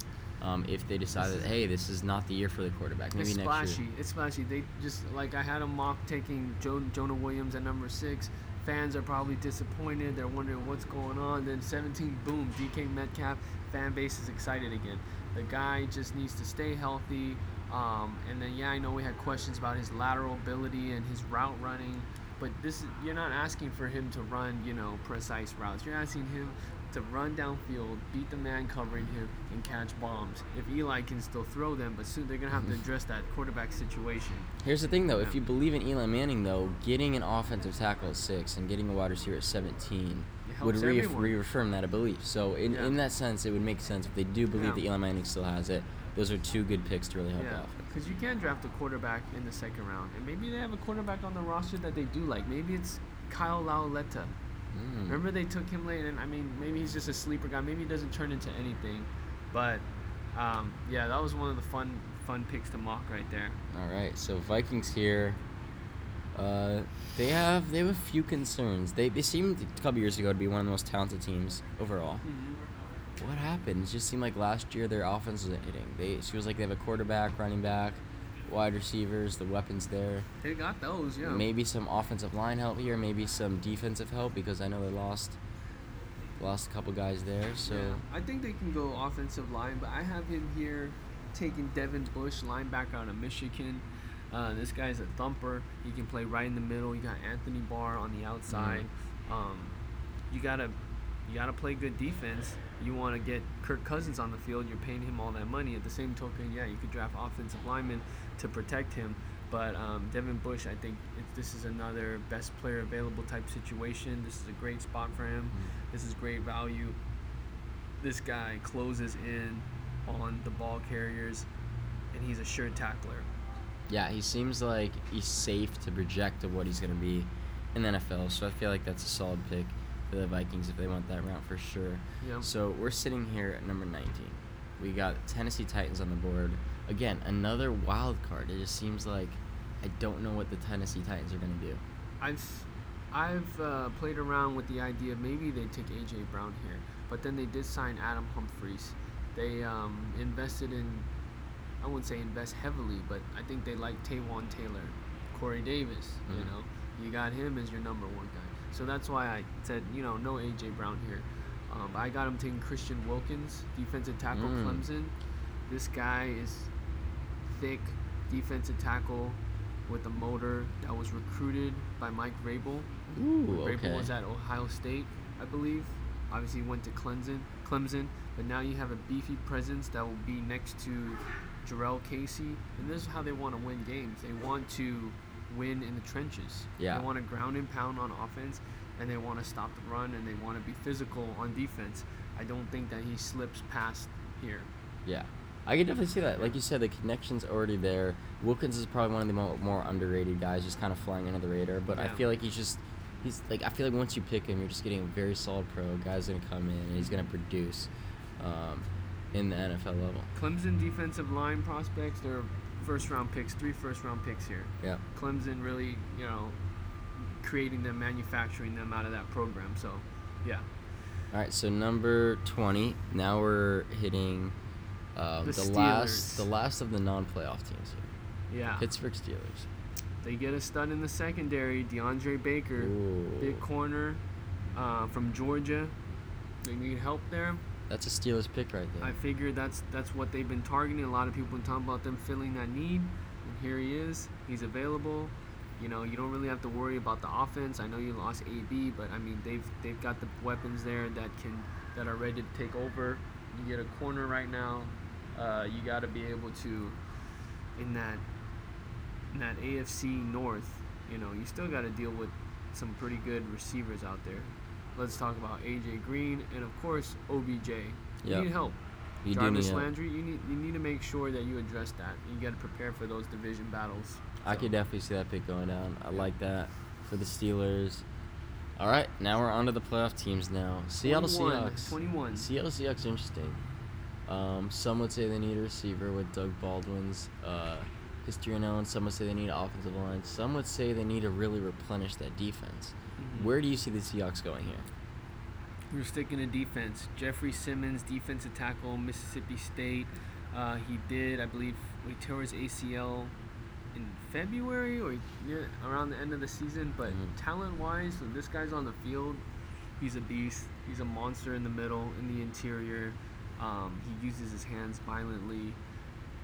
Speaker 2: um, if they decide
Speaker 3: This
Speaker 2: that, hey, this is not the year for the quarterback. Maybe
Speaker 3: it's
Speaker 2: next
Speaker 3: splashy.
Speaker 2: year.
Speaker 3: It's splashy. They just like I had a mock taking jo- Jonah Williams at number six. Fans are probably disappointed. They're wondering what's going on. Then 17, boom, DK Metcalf. Fan base is excited again. The guy just needs to stay healthy. Um, and then yeah, I know we had questions about his lateral ability and his route running, but this you're not asking for him to run, you know, precise routes. You're asking him to run downfield, beat the man covering him, and catch bombs. If Eli can still throw them, but soon they're gonna have to mm-hmm. address that quarterback situation.
Speaker 2: Here's the thing, though.
Speaker 3: Yeah.
Speaker 2: If you believe in Eli Manning, though, getting an offensive tackle at six and getting a wide receiver at 17 would reaffirm that belief. So, in,
Speaker 3: Yeah.
Speaker 2: in that sense, it would make sense if they do believe
Speaker 3: Yeah.
Speaker 2: that Eli Manning still has it. Those are two good picks to really help
Speaker 3: Yeah,
Speaker 2: offense.
Speaker 3: because you can draft a quarterback in the second round, and maybe they have a quarterback on the roster that they do like. Maybe it's Kyle Lauletta.
Speaker 2: Mm.
Speaker 3: Remember they took him late, and I mean maybe he's just a sleeper guy. Maybe he doesn't turn into anything, but um, yeah, that was one of the fun fun picks to mock right there.
Speaker 2: All right, so Vikings here. Uh, they have they have a few concerns. They they seemed a couple years ago to be one of the most talented teams overall. What happened? It just seemed like last year their offense wasn't hitting. They it feels like they have a quarterback, running back, wide receivers, the weapons there.
Speaker 3: They got those, yeah.
Speaker 2: Maybe some offensive line help here, maybe some defensive help because I know they lost lost a couple guys there. So
Speaker 3: Yeah, I think they can go offensive line, but I have him here taking Devin Bush, linebacker out of Michigan. Uh, this guy's a thumper. He can play right in the middle. You got Anthony Barr on the outside. Um, you gotta you gotta play good defense. You want to get Kirk Cousins on the field. You're paying him all that money. At the same token, yeah, you could draft offensive linemen to protect him. But um, Devin Bush, I think this is another best player available type situation. This is a great spot for him. This is great value. This guy closes in on the ball carriers, and he's a sure tackler.
Speaker 2: Yeah, he seems like he's safe to project of what he's going to be in the NFL. So I feel like that's a solid pick for the Vikings if they want that route for sure.
Speaker 3: Yep.
Speaker 2: So we're sitting here at number 19. We got Tennessee Titans on the board. Again, another wild card. It just seems like I don't know what the Tennessee Titans are going to do.
Speaker 3: I've I've uh, played around with the idea maybe they take AJ Brown here, but then they did sign Adam Humphries. They um, invested in I wouldn't say invest heavily, but I think they like Taywan Taylor, Corey Davis. You
Speaker 2: Mhm.
Speaker 3: know, you got him as your number one guy. So that's why I said you know no AJ Brown here. Um, I got him taking Christian Wilkins, defensive tackle
Speaker 2: Mm.
Speaker 3: Clemson. This guy is thick defensive tackle with a motor that was recruited by Mike Vrabel.
Speaker 2: Ooh,
Speaker 3: Vrabel
Speaker 2: okay.
Speaker 3: was at Ohio State, I believe. Obviously, went to Clemson, Clemson, but now you have a beefy presence that will be next to Jurrell Casey, and this is how they want to win games. They want to win in the trenches.
Speaker 2: Yeah.
Speaker 3: They want to ground and pound on offense, and they want to stop the run, and they want to be physical on defense. I don't think that he slips past here.
Speaker 2: Yeah, I can definitely see that. Like you said, the connection's already there. Wilkins is probably one of the more, more underrated guys, just kind of flying under the radar. But I feel like he's just, he's like, I feel like once you pick him, you're just getting a very solid pro. Guy's gonna come in and he's gonna produce, um, in the NFL level.
Speaker 3: Clemson defensive line prospects, they're first round picks, three first round picks here.
Speaker 2: Yeah.
Speaker 3: Clemson really, you know, creating them, manufacturing them out of that program. So, yeah.
Speaker 2: All right, so number twenty. Now we're hitting um,
Speaker 3: The
Speaker 2: the, last, the last of the non-playoff teams here.
Speaker 3: Yeah.
Speaker 2: Pittsburgh Steelers.
Speaker 3: They get a stud in the secondary, DeAndre Baker,
Speaker 2: Ooh.
Speaker 3: big corner uh, from Georgia. They need help there.
Speaker 2: That's a Steelers pick right there.
Speaker 3: I figured that's that's what they've been targeting. A lot of people been talking about them filling that need, and here he is. He's available. You know, you don't really have to worry about the offense. I know you lost AB, but I mean they've they've got the weapons there that can that are ready to take over. You get a corner right now. Uh, you got to be able to in that in that AFC North. You know, you still got to deal with some pretty good receivers out there. Let's talk about AJ Green and of course OBJ. You
Speaker 2: Yep.
Speaker 3: need help.
Speaker 2: you
Speaker 3: Jarvis
Speaker 2: need. help.
Speaker 3: Landry, you need you need to make sure that you address that. You got to prepare for those division battles.
Speaker 2: I
Speaker 3: So,
Speaker 2: could definitely see that pick going down. I like that for the Steelers. All right, now we're on to the playoff teams now. Seattle
Speaker 3: 21,
Speaker 2: Seahawks.
Speaker 3: 21.
Speaker 2: Seattle Seahawks interesting. Um, some would say they need a receiver with Doug Baldwin's uh, history known. Some would say they need an offensive line. Some would say they need to really replenish that defense.
Speaker 3: Mhm.
Speaker 2: Where do you see the Seahawks going here?
Speaker 3: We're sticking to defense. Jeffrey Simmons, defensive tackle, Mississippi State. Uh, he did, I believe, he tore his ACL in February or near, around the end of the season. But
Speaker 2: Mhm.
Speaker 3: talent-wise, this guy's on the field, he's a beast. He's a monster in the middle, in the interior. Um, he uses his hands violently.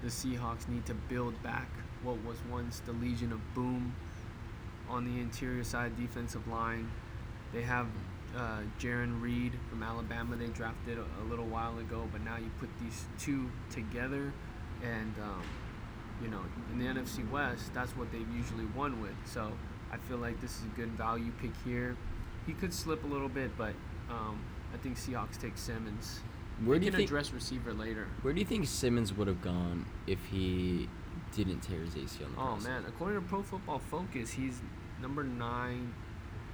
Speaker 3: The Seahawks need to build back what was once the Legion of Boom on the interior side defensive line. They have uh, Jarran Reed from Alabama. They drafted a, little while ago, but now you put these two together, and um, you know, in the NFC West, that's what they've usually won with. So I feel like this is a good value pick here. He could slip a little bit, but um, I think Seahawks take Simmons.
Speaker 2: Where
Speaker 3: They
Speaker 2: do you think?
Speaker 3: address receiver later.
Speaker 2: Where do you think Simmons would have gone if he didn't tear his ACL?
Speaker 3: Oh
Speaker 2: process?
Speaker 3: man, according to Pro Football Focus, he's number nine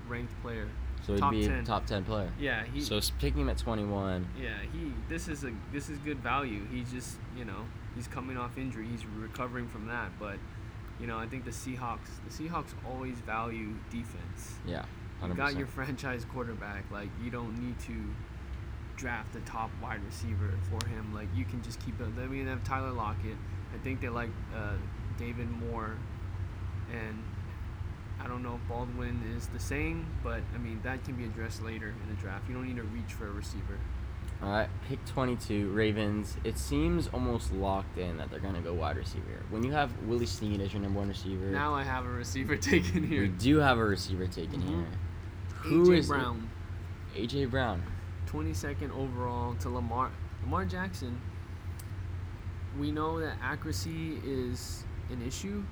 Speaker 3: ranked player.
Speaker 2: So he'd
Speaker 3: top
Speaker 2: be
Speaker 3: 10.
Speaker 2: a top ten player.
Speaker 3: Yeah, he.
Speaker 2: so picking him at 21.
Speaker 3: Yeah, he. This is a this is good value. He's just you know he's coming off injury. He's recovering from that. But you know I think the Seahawks the Seahawks always value defense.
Speaker 2: Yeah,
Speaker 3: You
Speaker 2: 100%.
Speaker 3: got your franchise quarterback. Like you don't need to draft a top wide receiver for him. Like you can just keep it. I mean they have Tyler Lockett. I think they like uh, David Moore, and I don't know if Baldwin is the same, but I mean that can be addressed later in the draft. You don't need to reach for a receiver.
Speaker 2: All right, pick 22, Ravens. It seems almost locked in that they're gonna go wide receiver. When you have Willie Snead as your number one receiver,
Speaker 3: Now I have a receiver [laughs] taken here.
Speaker 2: we do have a receiver taken
Speaker 3: Mhm.
Speaker 2: here. Who
Speaker 3: AJ
Speaker 2: is?
Speaker 3: Brown,
Speaker 2: AJ Brown.
Speaker 3: 22nd overall to Lamar. Lamar Jackson. We know that accuracy is an issue,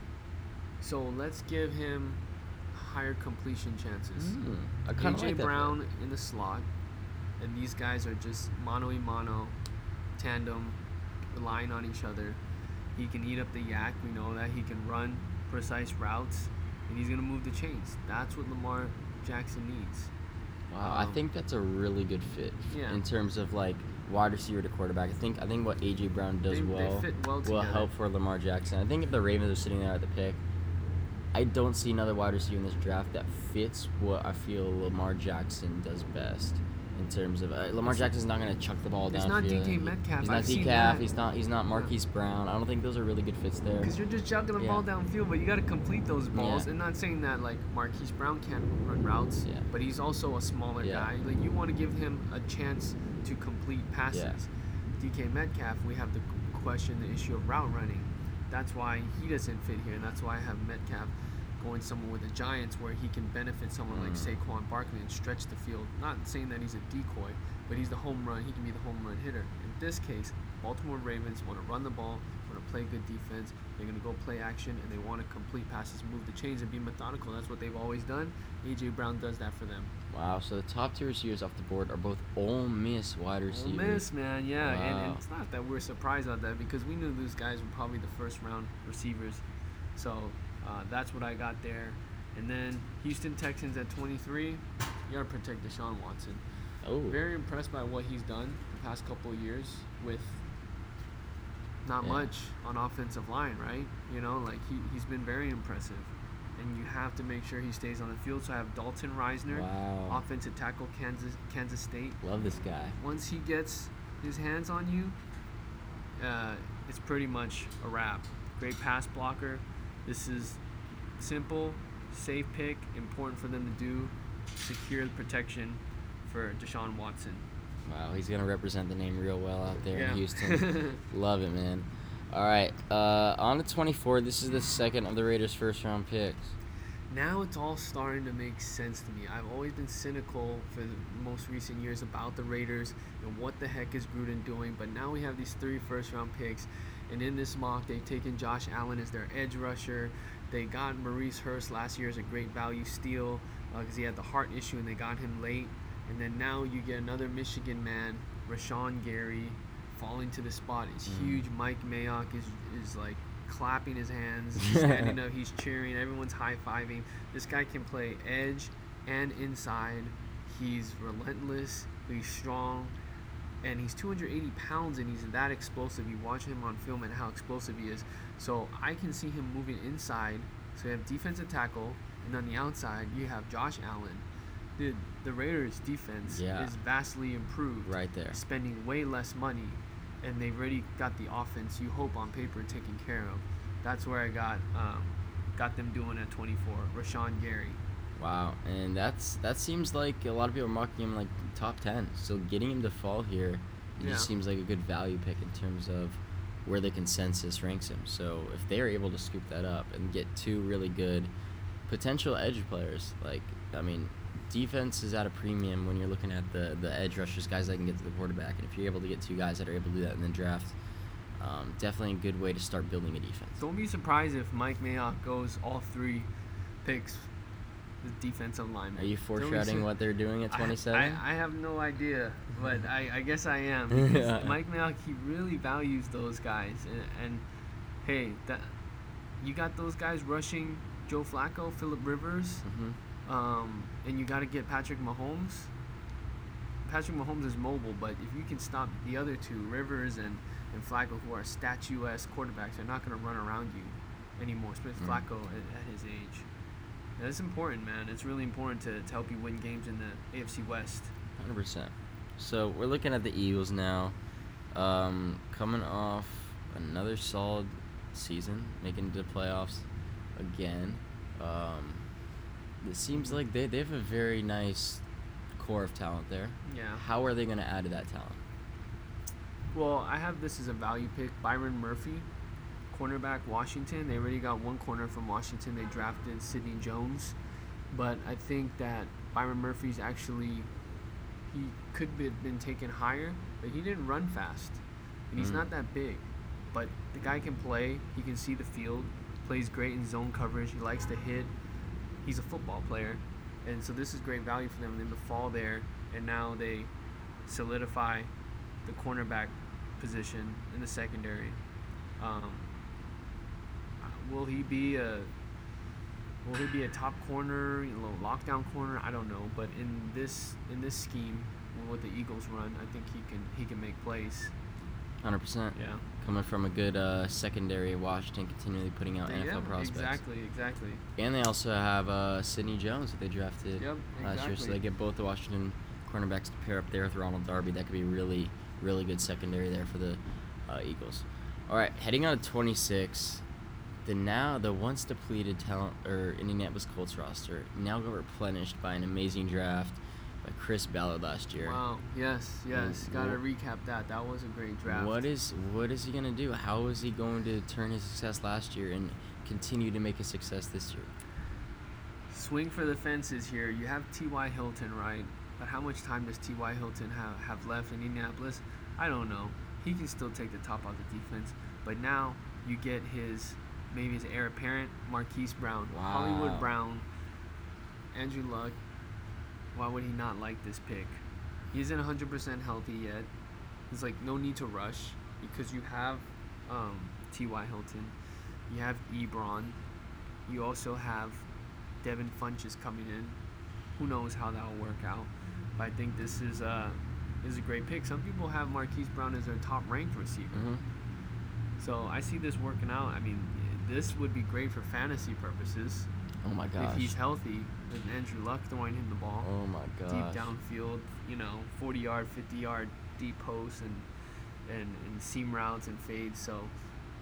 Speaker 3: So let's give him higher completion chances.
Speaker 2: Mm, I
Speaker 3: AJ
Speaker 2: like that.
Speaker 3: Brown in the slot, and these guys are just mano a mano, tandem, relying on each other. He can eat up the YAC. We know that he can run precise routes, and he's gonna move the chains. That's what Lamar Jackson needs.
Speaker 2: Wow, I
Speaker 3: Um,
Speaker 2: think that's a really good fit
Speaker 3: Yeah.
Speaker 2: in terms of like wide receiver to quarterback. I think I think what AJ Brown does
Speaker 3: They- they
Speaker 2: well
Speaker 3: fit well
Speaker 2: will help for Lamar Jackson. I think if the Ravens are sitting there at the pick, I don't see another wide receiver in this draft that fits what I feel Lamar Jackson does best. In terms of uh, Lamar Jackson's not going to chuck the ball
Speaker 3: It's
Speaker 2: downfield.
Speaker 3: not DK Metcalf.
Speaker 2: He's not
Speaker 3: I've seen
Speaker 2: DK.
Speaker 3: that.
Speaker 2: He's not. He's not Marquise Brown. I don't think those are really good fits there.
Speaker 3: Because you're just chucking the
Speaker 2: Yeah.
Speaker 3: ball downfield, but you got to complete those balls.
Speaker 2: Yeah.
Speaker 3: And not saying that like Marquise Brown can't run routes,
Speaker 2: Yeah.
Speaker 3: but he's also a smaller
Speaker 2: Yeah.
Speaker 3: guy. Like you want to give him a chance to complete passes. DK Metcalf, we have the question, the issue of route running. That's why he doesn't fit here, and that's why I have Metcalf going somewhere with the Giants where he can benefit someone like
Speaker 2: Mm.
Speaker 3: Saquon Barkley and stretch the field. Not saying that he's a decoy, but he's the home run. He can be the home run hitter. In this case, Baltimore Ravens want to run the ball, want to play good defense. They're going to go play action, and they want to complete passes, move the chains, and be methodical. That's what they've always done. AJ Brown does that for them.
Speaker 2: Wow. So the top two receivers off the board are both Ole Miss wide receivers. Ole.
Speaker 3: Miss, man, yeah, and, and
Speaker 2: Wow.
Speaker 3: it's not that we're surprised about that because we knew those guys were probably the first round receivers. So uh, that's what I got there. And then Houston Texans at 23, you gotta protect Deshaun Watson.
Speaker 2: Oh.
Speaker 3: Very impressed by what he's done the past couple of years with not
Speaker 2: Yeah.
Speaker 3: much on offensive line, right? You know, like he, he's been very impressive. And you have to make sure he stays on the field. So I have Dalton Risner,
Speaker 2: Wow.
Speaker 3: offensive tackle, Kansas Kansas State
Speaker 2: Love this guy.
Speaker 3: once he gets his hands on you, uh, it's pretty much a wrap. Great pass blocker. This is simple, safe pick, important for them to do. Secure the protection for Deshaun Watson.
Speaker 2: Wow, he's gonna represent the name real well out there
Speaker 3: Yeah.
Speaker 2: in Houston. [laughs] Love it, man. All right, uh, on to 24. This is the second of the Raiders' first round picks.
Speaker 3: now it's all starting to make sense to me. I've always been cynical for the most recent years about the Raiders and what the heck is Gruden doing, but now we have these three first round picks. And in this mock, they've taken Josh Allen as their edge rusher. They got Maurice Hurst last year as a great value steal because he had the heart issue and they got him late. And then now you get another Michigan man, Rashan Gary, falling to the spot. It's
Speaker 2: Mm.
Speaker 3: huge. Mike Mayock is, is like clapping his hands, he's standing [laughs] up, he's cheering, everyone's high fiving. This guy can play edge and inside. He's relentless, he's strong, and he's 280 pounds and he's that explosive. You watch him on film and how explosive he is. So I can see him moving inside. So you have defensive tackle, and on the outside you have Josh Allen. The the Raiders defense
Speaker 2: Yeah.
Speaker 3: is vastly improved
Speaker 2: Right there.
Speaker 3: spending way less money, and they've already got the offense you hope on paper taken care of. That's where I got um, got them doing at 24. Rashan Gary.
Speaker 2: Wow, and that's that seems like a lot of people are mocking him like top 10. So getting him to fall here, it
Speaker 3: Yeah.
Speaker 2: just seems like a good value pick in terms of where the consensus ranks him. So if they are able to scoop that up and get two really good potential edge players, like I mean, defense is at a premium when you're looking at the the edge rushers, guys that can get to the quarterback, and if you're able to get two guys that are able to do that in the draft, um, definitely a good way to start building a defense.
Speaker 3: Don't be surprised if Mike Mayock goes all three picks the defensive lineman.
Speaker 2: Are you foreshadowing what they're doing at 27?
Speaker 3: I, I have no idea, but I, I guess I am. [laughs] Because
Speaker 2: Yeah.
Speaker 3: Mike Mayock, he really values those guys. And, and hey, that you got those guys rushing Joe Flacco, Philip Rivers,
Speaker 2: hmm
Speaker 3: um, and you got to get Patrick Mahomes. Patrick Mahomes is mobile, but if you can stop the other two, Rivers and, and Flacco, who are statuesque quarterbacks, they're not going to run around you anymore, especially
Speaker 2: Mm.
Speaker 3: Flacco at, at his age. That's important, man. It's really important to, to help you win games in the AFC West.
Speaker 2: Hundred percent. So we're looking at the Eagles now, um, coming off another solid season, making it to the playoffs again. Um, it seems like they, they have a very nice core of talent there.
Speaker 3: Yeah.
Speaker 2: How are they going to add to that talent?
Speaker 3: Well, I have this as a value pick. Byron Murphy, cornerback, Washington. They already got one corner from Washington. They drafted Sidney Jones, but I think that Byron Murphy's actually he could have been taken higher, but he didn't run fast, and he's
Speaker 2: Mm.
Speaker 3: not that big. But the guy can play. He can see the field. plays great in zone coverage. He likes to hit. He's a football player, and so this is great value for them. And then to fall there, and now they solidify the cornerback position in the secondary. Um, will he be a will he be a top corner, you know, lockdown corner? I don't know, but in this in this scheme, what the Eagles run, I think he can he can make plays.
Speaker 2: Hundred percent.
Speaker 3: Yeah.
Speaker 2: Coming from a good uh, secondary, Washington continually putting out NFL
Speaker 3: yeah,
Speaker 2: prospects.
Speaker 3: exactly, exactly.
Speaker 2: And they also have uh, Sidney Jones that they drafted
Speaker 3: Yep,
Speaker 2: last year, so they get both the Washington cornerbacks to pair up there with Ronald Darby. That could be really, really good secondary there for the uh, Eagles. All right, heading on to 26, the now the once depleted talent or Indianapolis Colts roster now got replenished by an amazing draft by Chris Ballard last year.
Speaker 3: Wow. Yes. Yes.
Speaker 2: And
Speaker 3: Got to
Speaker 2: wh-
Speaker 3: recap that. That was a great draft.
Speaker 2: What is what is he gonna do? How is he going to turn his success last year and continue to make a success this year?
Speaker 3: swing for the fences here. You have T.Y. Hilton, right? But how much time does T.Y. Hilton have, have left in Indianapolis? I don't know. He can still take the top off the defense. But now you get his, maybe his heir apparent, Marquise Brown.
Speaker 2: Wow.
Speaker 3: Hollywood Brown, Andrew Luck. Why would he not like this pick? He isn't 100% healthy yet. There's like no need to rush because you have um, T.Y. Hilton. You have Ebron. You also have Devin Funchess coming in. Who knows how that'll work out? But I think this is a is a great pick. Some people have Marquise Brown as their top ranked receiver.
Speaker 2: Mm-hmm.
Speaker 3: So I see this working out. I mean, this would be great for fantasy purposes
Speaker 2: Oh my gosh.
Speaker 3: if he's healthy. And Andrew Luck throwing him the ball
Speaker 2: oh my gosh.
Speaker 3: deep downfield, you know, 40 yard, 50 yard deep posts and and, and seam routes and fades. So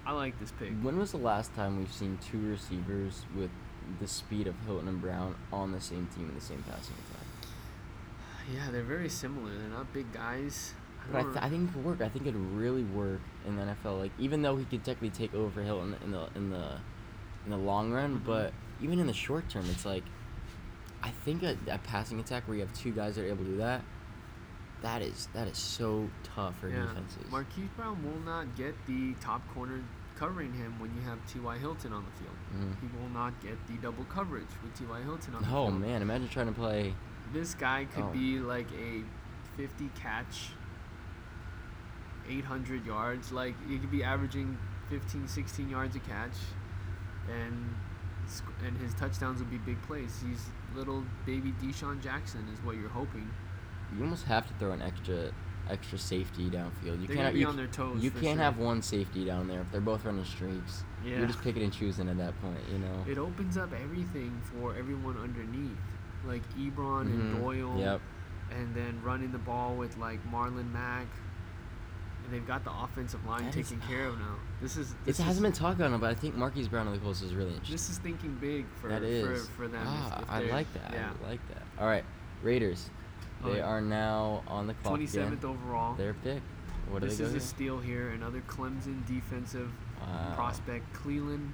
Speaker 3: I like this pick.
Speaker 2: When was the last time we've seen two receivers with the speed of Hilton and Brown on the same team in the same passing attack?
Speaker 3: Yeah, they're very similar. They're not big guys.
Speaker 2: But I, th- I think it could work. I think it'd really work in the NFL. Like even though he could technically take over Hilton in the in the in the long run,
Speaker 3: Mhm.
Speaker 2: but even in the short term, it's like I think a, a passing attack where you have two guys that are able to do that. That is that is so tough for
Speaker 3: yeah.
Speaker 2: defenses.
Speaker 3: Marquise Brown will not get the top corner covering him when you have T.Y. Hilton on the field.
Speaker 2: Mhm.
Speaker 3: He will not get the double coverage with T.Y. Hilton on the
Speaker 2: Oh
Speaker 3: field.
Speaker 2: Oh man, imagine trying to play.
Speaker 3: This guy could
Speaker 2: Oh.
Speaker 3: be like a 50 catch, 800 yards. Like, he could be averaging 15, 16 yards a catch. And and his touchdowns would be big plays. He's little baby DeSean Jackson, is what you're hoping.
Speaker 2: You almost have to throw an extra extra safety downfield. You
Speaker 3: They're
Speaker 2: can't
Speaker 3: be
Speaker 2: you,
Speaker 3: on their toes.
Speaker 2: you can't
Speaker 3: sure.
Speaker 2: have one safety down there if they're both running streaks.
Speaker 3: Yeah.
Speaker 2: You're just picking and choosing at that point, you know.
Speaker 3: It opens up everything for everyone underneath, like Ebron
Speaker 2: Mhm.
Speaker 3: and Doyle.
Speaker 2: Yep.
Speaker 3: And then running the ball with like Marlon Mack. They've got the offensive line
Speaker 2: That is-
Speaker 3: taken care of now. This is
Speaker 2: It
Speaker 3: this
Speaker 2: hasn't been talked about, but I think Marquise Brown of the Colts is really interesting.
Speaker 3: This is thinking big for
Speaker 2: that is
Speaker 3: for, for them.
Speaker 2: Ah,
Speaker 3: if
Speaker 2: I like that.
Speaker 3: Yeah.
Speaker 2: I like that. All right, Raiders.
Speaker 3: Oh,
Speaker 2: They
Speaker 3: yeah.
Speaker 2: are now on the clock
Speaker 3: Twenty seventh overall.
Speaker 2: Their pick. What
Speaker 3: this is a steal here. Another Clemson defensive
Speaker 2: Wow.
Speaker 3: prospect, Clelin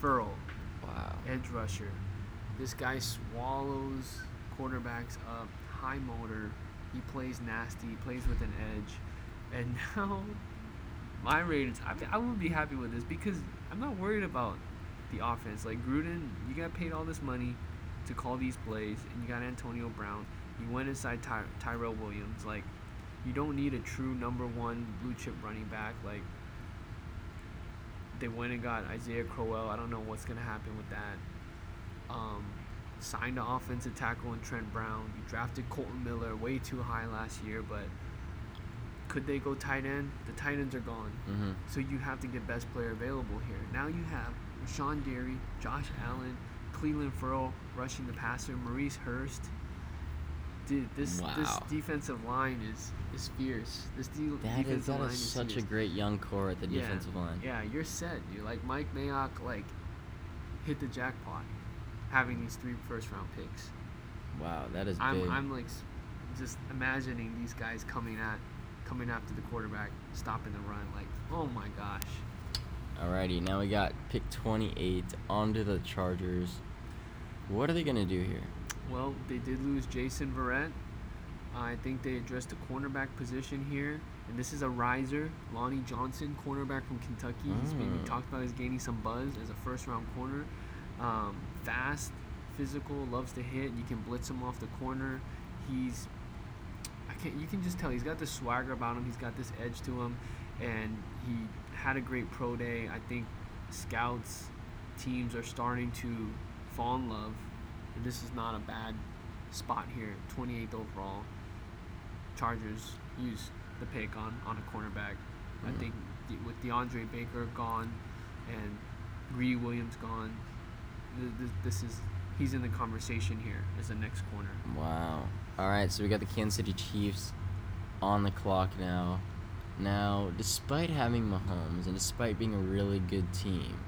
Speaker 3: Ferrell,
Speaker 2: Wow.
Speaker 3: edge rusher. This guy swallows quarterbacks up, high motor. He plays nasty. He plays with an edge. And now, [laughs] my Raiders, I, I would be happy with this because I'm not worried about the offense. Like Gruden, you got paid all this money to call these plays, and you got Antonio Brown. You went inside Ty- Tyrell Williams. Like, you don't need a true number one blue chip running back. Like, they went and got Isaiah Crowell. I don't know what's gonna happen with that. Um, signed an offensive tackle in Trent Brown. You drafted Kolton Miller way too high last year, but could they go tight end? The tight ends are gone.
Speaker 2: Mm-hmm.
Speaker 3: So you have to get best player available here. Now you have Rashan Derry, Josh Allen, Cleveland Ferrell rushing the passer, Maurice Hurst. Dude, this this defensive line is is fierce. This de-
Speaker 2: That is
Speaker 3: defensive
Speaker 2: that
Speaker 3: line
Speaker 2: is such a great young core at the
Speaker 3: Yeah,
Speaker 2: defensive line.
Speaker 3: Yeah, you're set. Dude. Like Mike Mayock, like hit the jackpot, having these three first round picks.
Speaker 2: Wow, that is
Speaker 3: I'm
Speaker 2: big.
Speaker 3: I'm like just imagining these guys coming at coming after the quarterback, stopping the run. Like, oh my gosh.
Speaker 2: Alrighty, now we got pick 28 onto the Chargers. What are they gonna do here?
Speaker 3: Well, they did lose Jason Verrett. I think they addressed the cornerback position here. And this is a riser, Lonnie Johnson, cornerback from Kentucky. He's been
Speaker 2: Mm.
Speaker 3: talked about as gaining some buzz as a first round corner. Um, fast, physical, loves to hit. You can blitz him off the corner. He's I can't, you can just tell he's got this swagger about him. He's got this edge to him, and he had a great pro day. I think scouts, teams are starting to fall in love, and this is not a bad spot here. 28th overall. Chargers use the pick on on a cornerback. I
Speaker 2: Mhm.
Speaker 3: think the- with DeAndre Baker gone and Greedy Williams gone, th- th- this is he's in the conversation here as the next corner.
Speaker 2: Wow. All right, so we got the Kansas City Chiefs on the clock now. Now, despite having Mahomes and despite being a really good team,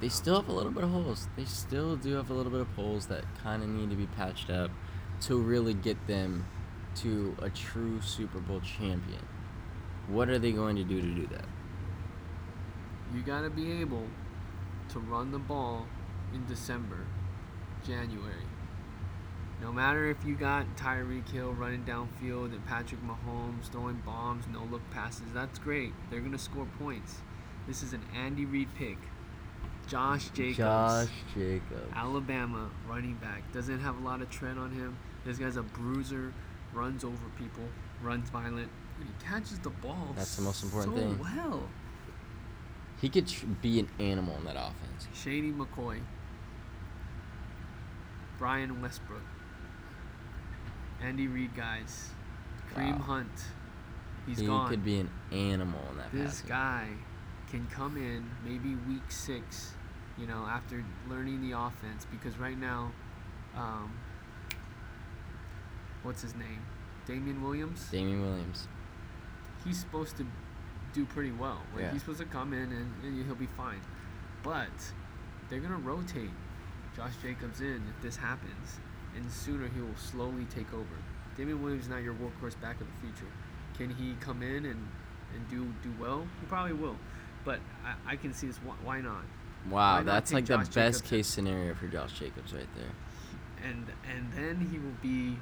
Speaker 2: they still have a little bit of holes. They still do have a little bit of holes that kind of need to be patched up to really get them to a true Super Bowl champion. What are they going to do to do that?
Speaker 3: You got to be able to run the ball in December, January. No matter if you got Tyreek Hill running downfield and Patrick Mahomes throwing bombs, no look passes, that's great. They're going to score points. This is an Andy Reid pick. Josh Jacobs.
Speaker 2: Josh Jacobs.
Speaker 3: Alabama running back. Doesn't have a lot of tread on him. This guy's a bruiser, runs over people, runs violent, and he catches the ball.
Speaker 2: That's the most important
Speaker 3: so
Speaker 2: thing.
Speaker 3: well.
Speaker 2: He could tr- be an animal in that offense.
Speaker 3: Shady McCoy, Brian Westbrook, Andy Reid guys, Kareem
Speaker 2: Wow.
Speaker 3: Hunt. He's
Speaker 2: he
Speaker 3: gone.
Speaker 2: could be an animal in that
Speaker 3: this
Speaker 2: passing.
Speaker 3: guy can come in maybe week six, you know, after learning the offense. Because right now, um, what's his name? Damien Williams.
Speaker 2: Damien Williams.
Speaker 3: he's supposed to do pretty well. Like
Speaker 2: Yeah.
Speaker 3: he's supposed to come in and, and he'll be fine. But they're gonna rotate Josh Jacobs in if this happens, and sooner he will slowly take over. Damien Williams is not your workhorse back of the future. Can he come in and, and do do well? He probably will. But I, I can see this. Why, why not?
Speaker 2: Wow,
Speaker 3: Why
Speaker 2: that's like the best
Speaker 3: Jacobs?
Speaker 2: case scenario for Josh Jacobs right there.
Speaker 3: And and then he will be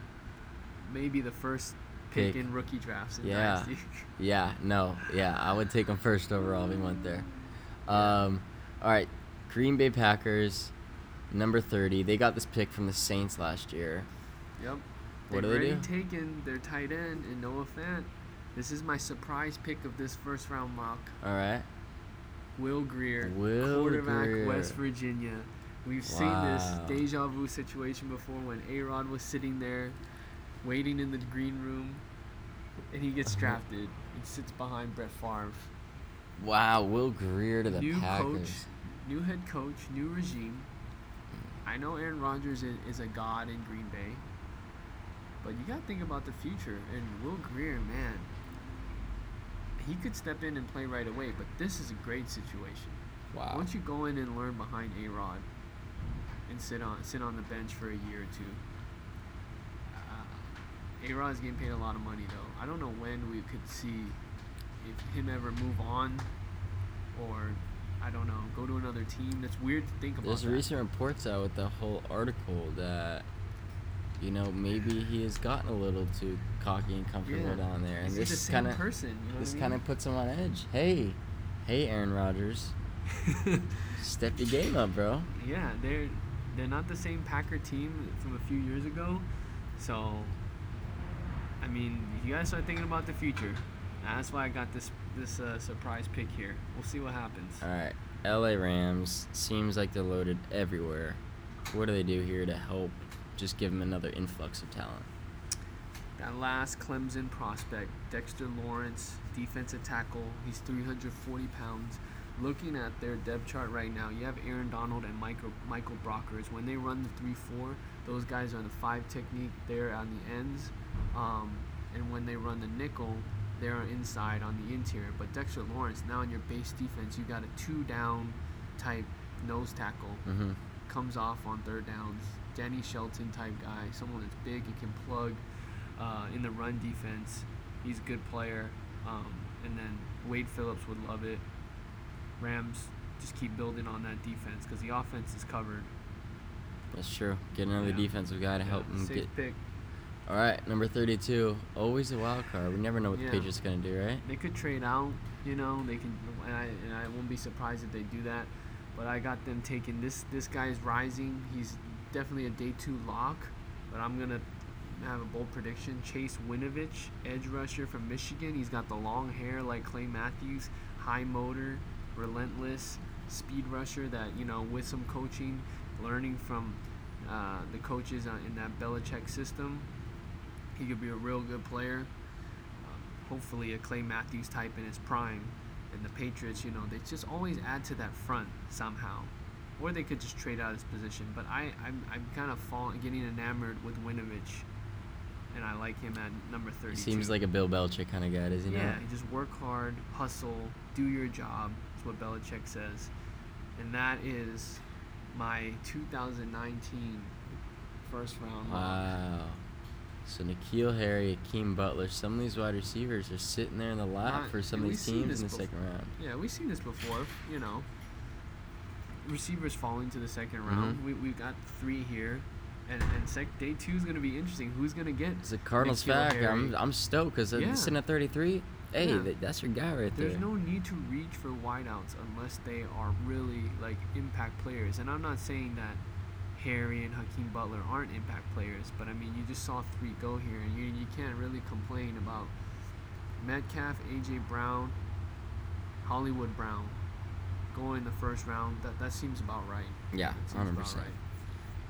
Speaker 3: maybe the first pick,
Speaker 2: Pick.
Speaker 3: in rookie drafts in
Speaker 2: Yeah.
Speaker 3: Dynasty. [laughs]
Speaker 2: Yeah, no, yeah, I would take him first overall if he went there. Um, all right, Green Bay Packers, number 30. They got this pick from the Saints last year.
Speaker 3: Yep.
Speaker 2: What
Speaker 3: They've
Speaker 2: do they
Speaker 3: already
Speaker 2: do?
Speaker 3: taken their tight end in Noah Fant. This is my surprise pick of this first round mock.
Speaker 2: All right.
Speaker 3: Will Grier,
Speaker 2: Will
Speaker 3: quarterback,
Speaker 2: Grier.
Speaker 3: West Virginia. We've seen this deja vu situation before when A Rod was sitting there waiting in the green room and he gets
Speaker 2: Uh-huh.
Speaker 3: drafted and sits behind Brett Favre.
Speaker 2: Wow, Will Grier to the
Speaker 3: new
Speaker 2: Packers.
Speaker 3: coach, new head coach, new regime. I know Aaron Rodgers is, is a god in Green Bay, but you got to think about the future. And Will Grier, man, he could step in and play right away. But this is a great situation.
Speaker 2: Wow.
Speaker 3: Once you go in and learn behind A Rod and sit on sit on the bench for a year or two. Uh, a Rod is getting paid a lot of money though. I don't know when we could see if him ever move on or I don't know go to another team. That's weird to think about.
Speaker 2: There's
Speaker 3: that.
Speaker 2: recent reports out with the whole article that, you know, maybe he has gotten a little too cocky and comfortable
Speaker 3: Yeah.
Speaker 2: down there, and
Speaker 3: Is
Speaker 2: this
Speaker 3: the
Speaker 2: kind of
Speaker 3: person. You know
Speaker 2: this
Speaker 3: I
Speaker 2: kind of puts him on edge. Hey, hey, Aaron Rodgers, [laughs] step your game up, bro.
Speaker 3: yeah, they're they're not the same Packer team from a few years ago. So, I mean, you guys start thinking about the future. That's why I got this this uh, surprise pick here. We'll see what happens.
Speaker 2: All right, L.A. Rams seems like they're loaded everywhere. What do they do here to help? Just give them another influx of talent.
Speaker 3: That last Clemson prospect, Dexter Lawrence, defensive tackle. He's 340 pounds. Looking at their depth chart right now, you have Aaron Donald and Michael Michael Brockers. When they run the 3-4, those guys are in the five technique. They're on the ends, um, and when they run the nickel, they're inside on the interior. But Dexter Lawrence, now in your base defense, you got a two down type nose tackle
Speaker 2: Mm-hmm.
Speaker 3: comes off on third downs. Danny Shelton type guy, someone that's big and can plug uh, in the run defense. He's a good player. Um, and then Wade Phillips would love it. Rams just keep building on that defense because the offense is covered.
Speaker 2: That's true. Get another
Speaker 3: Yeah.
Speaker 2: defensive guy to help
Speaker 3: Yeah,
Speaker 2: him
Speaker 3: safe
Speaker 2: get
Speaker 3: pick.
Speaker 2: All right, number 32. Always a wild card. We never know what
Speaker 3: Yeah.
Speaker 2: the Patriots are gonna do, right?
Speaker 3: They could trade out, you know. They can, and I, and I won't be surprised if they do that. But I got them taking this. This guy's rising. He's definitely a day two lock. But I'm gonna have a bold prediction. Chase Winovich, edge rusher from Michigan. He's got the long hair like Clay Matthews, high motor, relentless speed rusher. That you know, with some coaching, learning from uh, the coaches uh, in that Belichick system, he could be a real good player um, hopefully a Clay Matthews type in his prime. And the Patriots, you know, they just always add to that front somehow. Or they could just trade out his position. But I, I'm, I'm kind of falling, getting enamored with Winovich. And I like him at number 32.
Speaker 2: He seems like a Bill Belichick kind of guy, does he
Speaker 3: Yeah,
Speaker 2: not?
Speaker 3: just work hard, hustle, do your job. That's what Belichick says. And that is my 2019 first round.
Speaker 2: Wow. So N'Keal Harry, Hakeem Butler, some of these wide receivers are sitting there in the lap
Speaker 3: Not-
Speaker 2: for some of these teams in the
Speaker 3: this
Speaker 2: second round.
Speaker 3: Yeah, we've seen this before. You know, receivers falling to the 2nd round.
Speaker 2: Mhm.
Speaker 3: We we got three here, and and sec- day two is gonna be interesting. Who's gonna get?
Speaker 2: It's a Cardinals fact. I'm, I'm stoked because
Speaker 3: Yeah.
Speaker 2: sitting at 33. Hey,
Speaker 3: Yeah.
Speaker 2: th- that's your guy right
Speaker 3: There's
Speaker 2: there.
Speaker 3: There's no need to reach for wideouts unless they are really like impact players. And I'm not saying that Harry and Hakeem Butler aren't impact players, but I mean you just saw three go here, and you you can't really complain about Metcalf, AJ Brown, Hollywood Brown going the first round. That that seems about right.
Speaker 2: Yeah,
Speaker 3: That seems about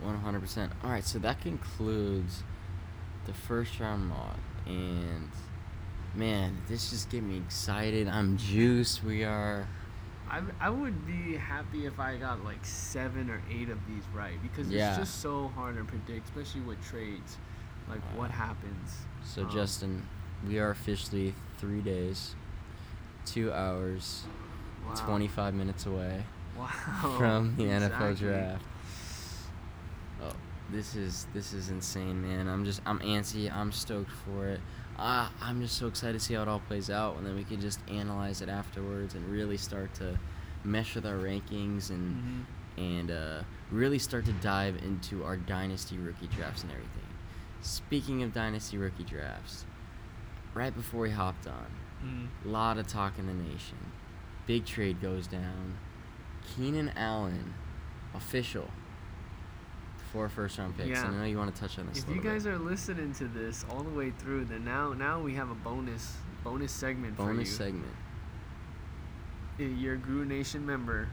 Speaker 2: 100%. 100%. All right, so that concludes the first round mock. And man, this just get me excited. I'm juiced. We are.
Speaker 3: I, I would be happy if I got like seven or eight of these right because
Speaker 2: Yeah.
Speaker 3: it's just so hard to predict, especially with trades. Like what happens.
Speaker 2: So,
Speaker 3: Um,
Speaker 2: Justin, we are officially three days, two hours,
Speaker 3: wow.
Speaker 2: 25 minutes away
Speaker 3: Wow.
Speaker 2: from the NFL draft. Oh, this is this is insane, man. I'm just I'm antsy. I'm stoked for it. Uh, I'm just so excited to see how it all plays out, and then we can just analyze it afterwards and really start to mesh with our rankings and
Speaker 3: Mhm.
Speaker 2: and uh, really start to dive into our dynasty rookie drafts and everything. Speaking of dynasty rookie drafts, right before we hopped on, a lot of talk in the nation. Big trade goes down. Keenan Allen, official. Four first round picks.
Speaker 3: Yeah.
Speaker 2: I know you want to touch on this.
Speaker 3: If you guys
Speaker 2: bit.
Speaker 3: are listening to this all the way through, then now now we have a bonus bonus segment
Speaker 2: bonus
Speaker 3: for you.
Speaker 2: segment.
Speaker 3: Uh, Your Guru Nation member,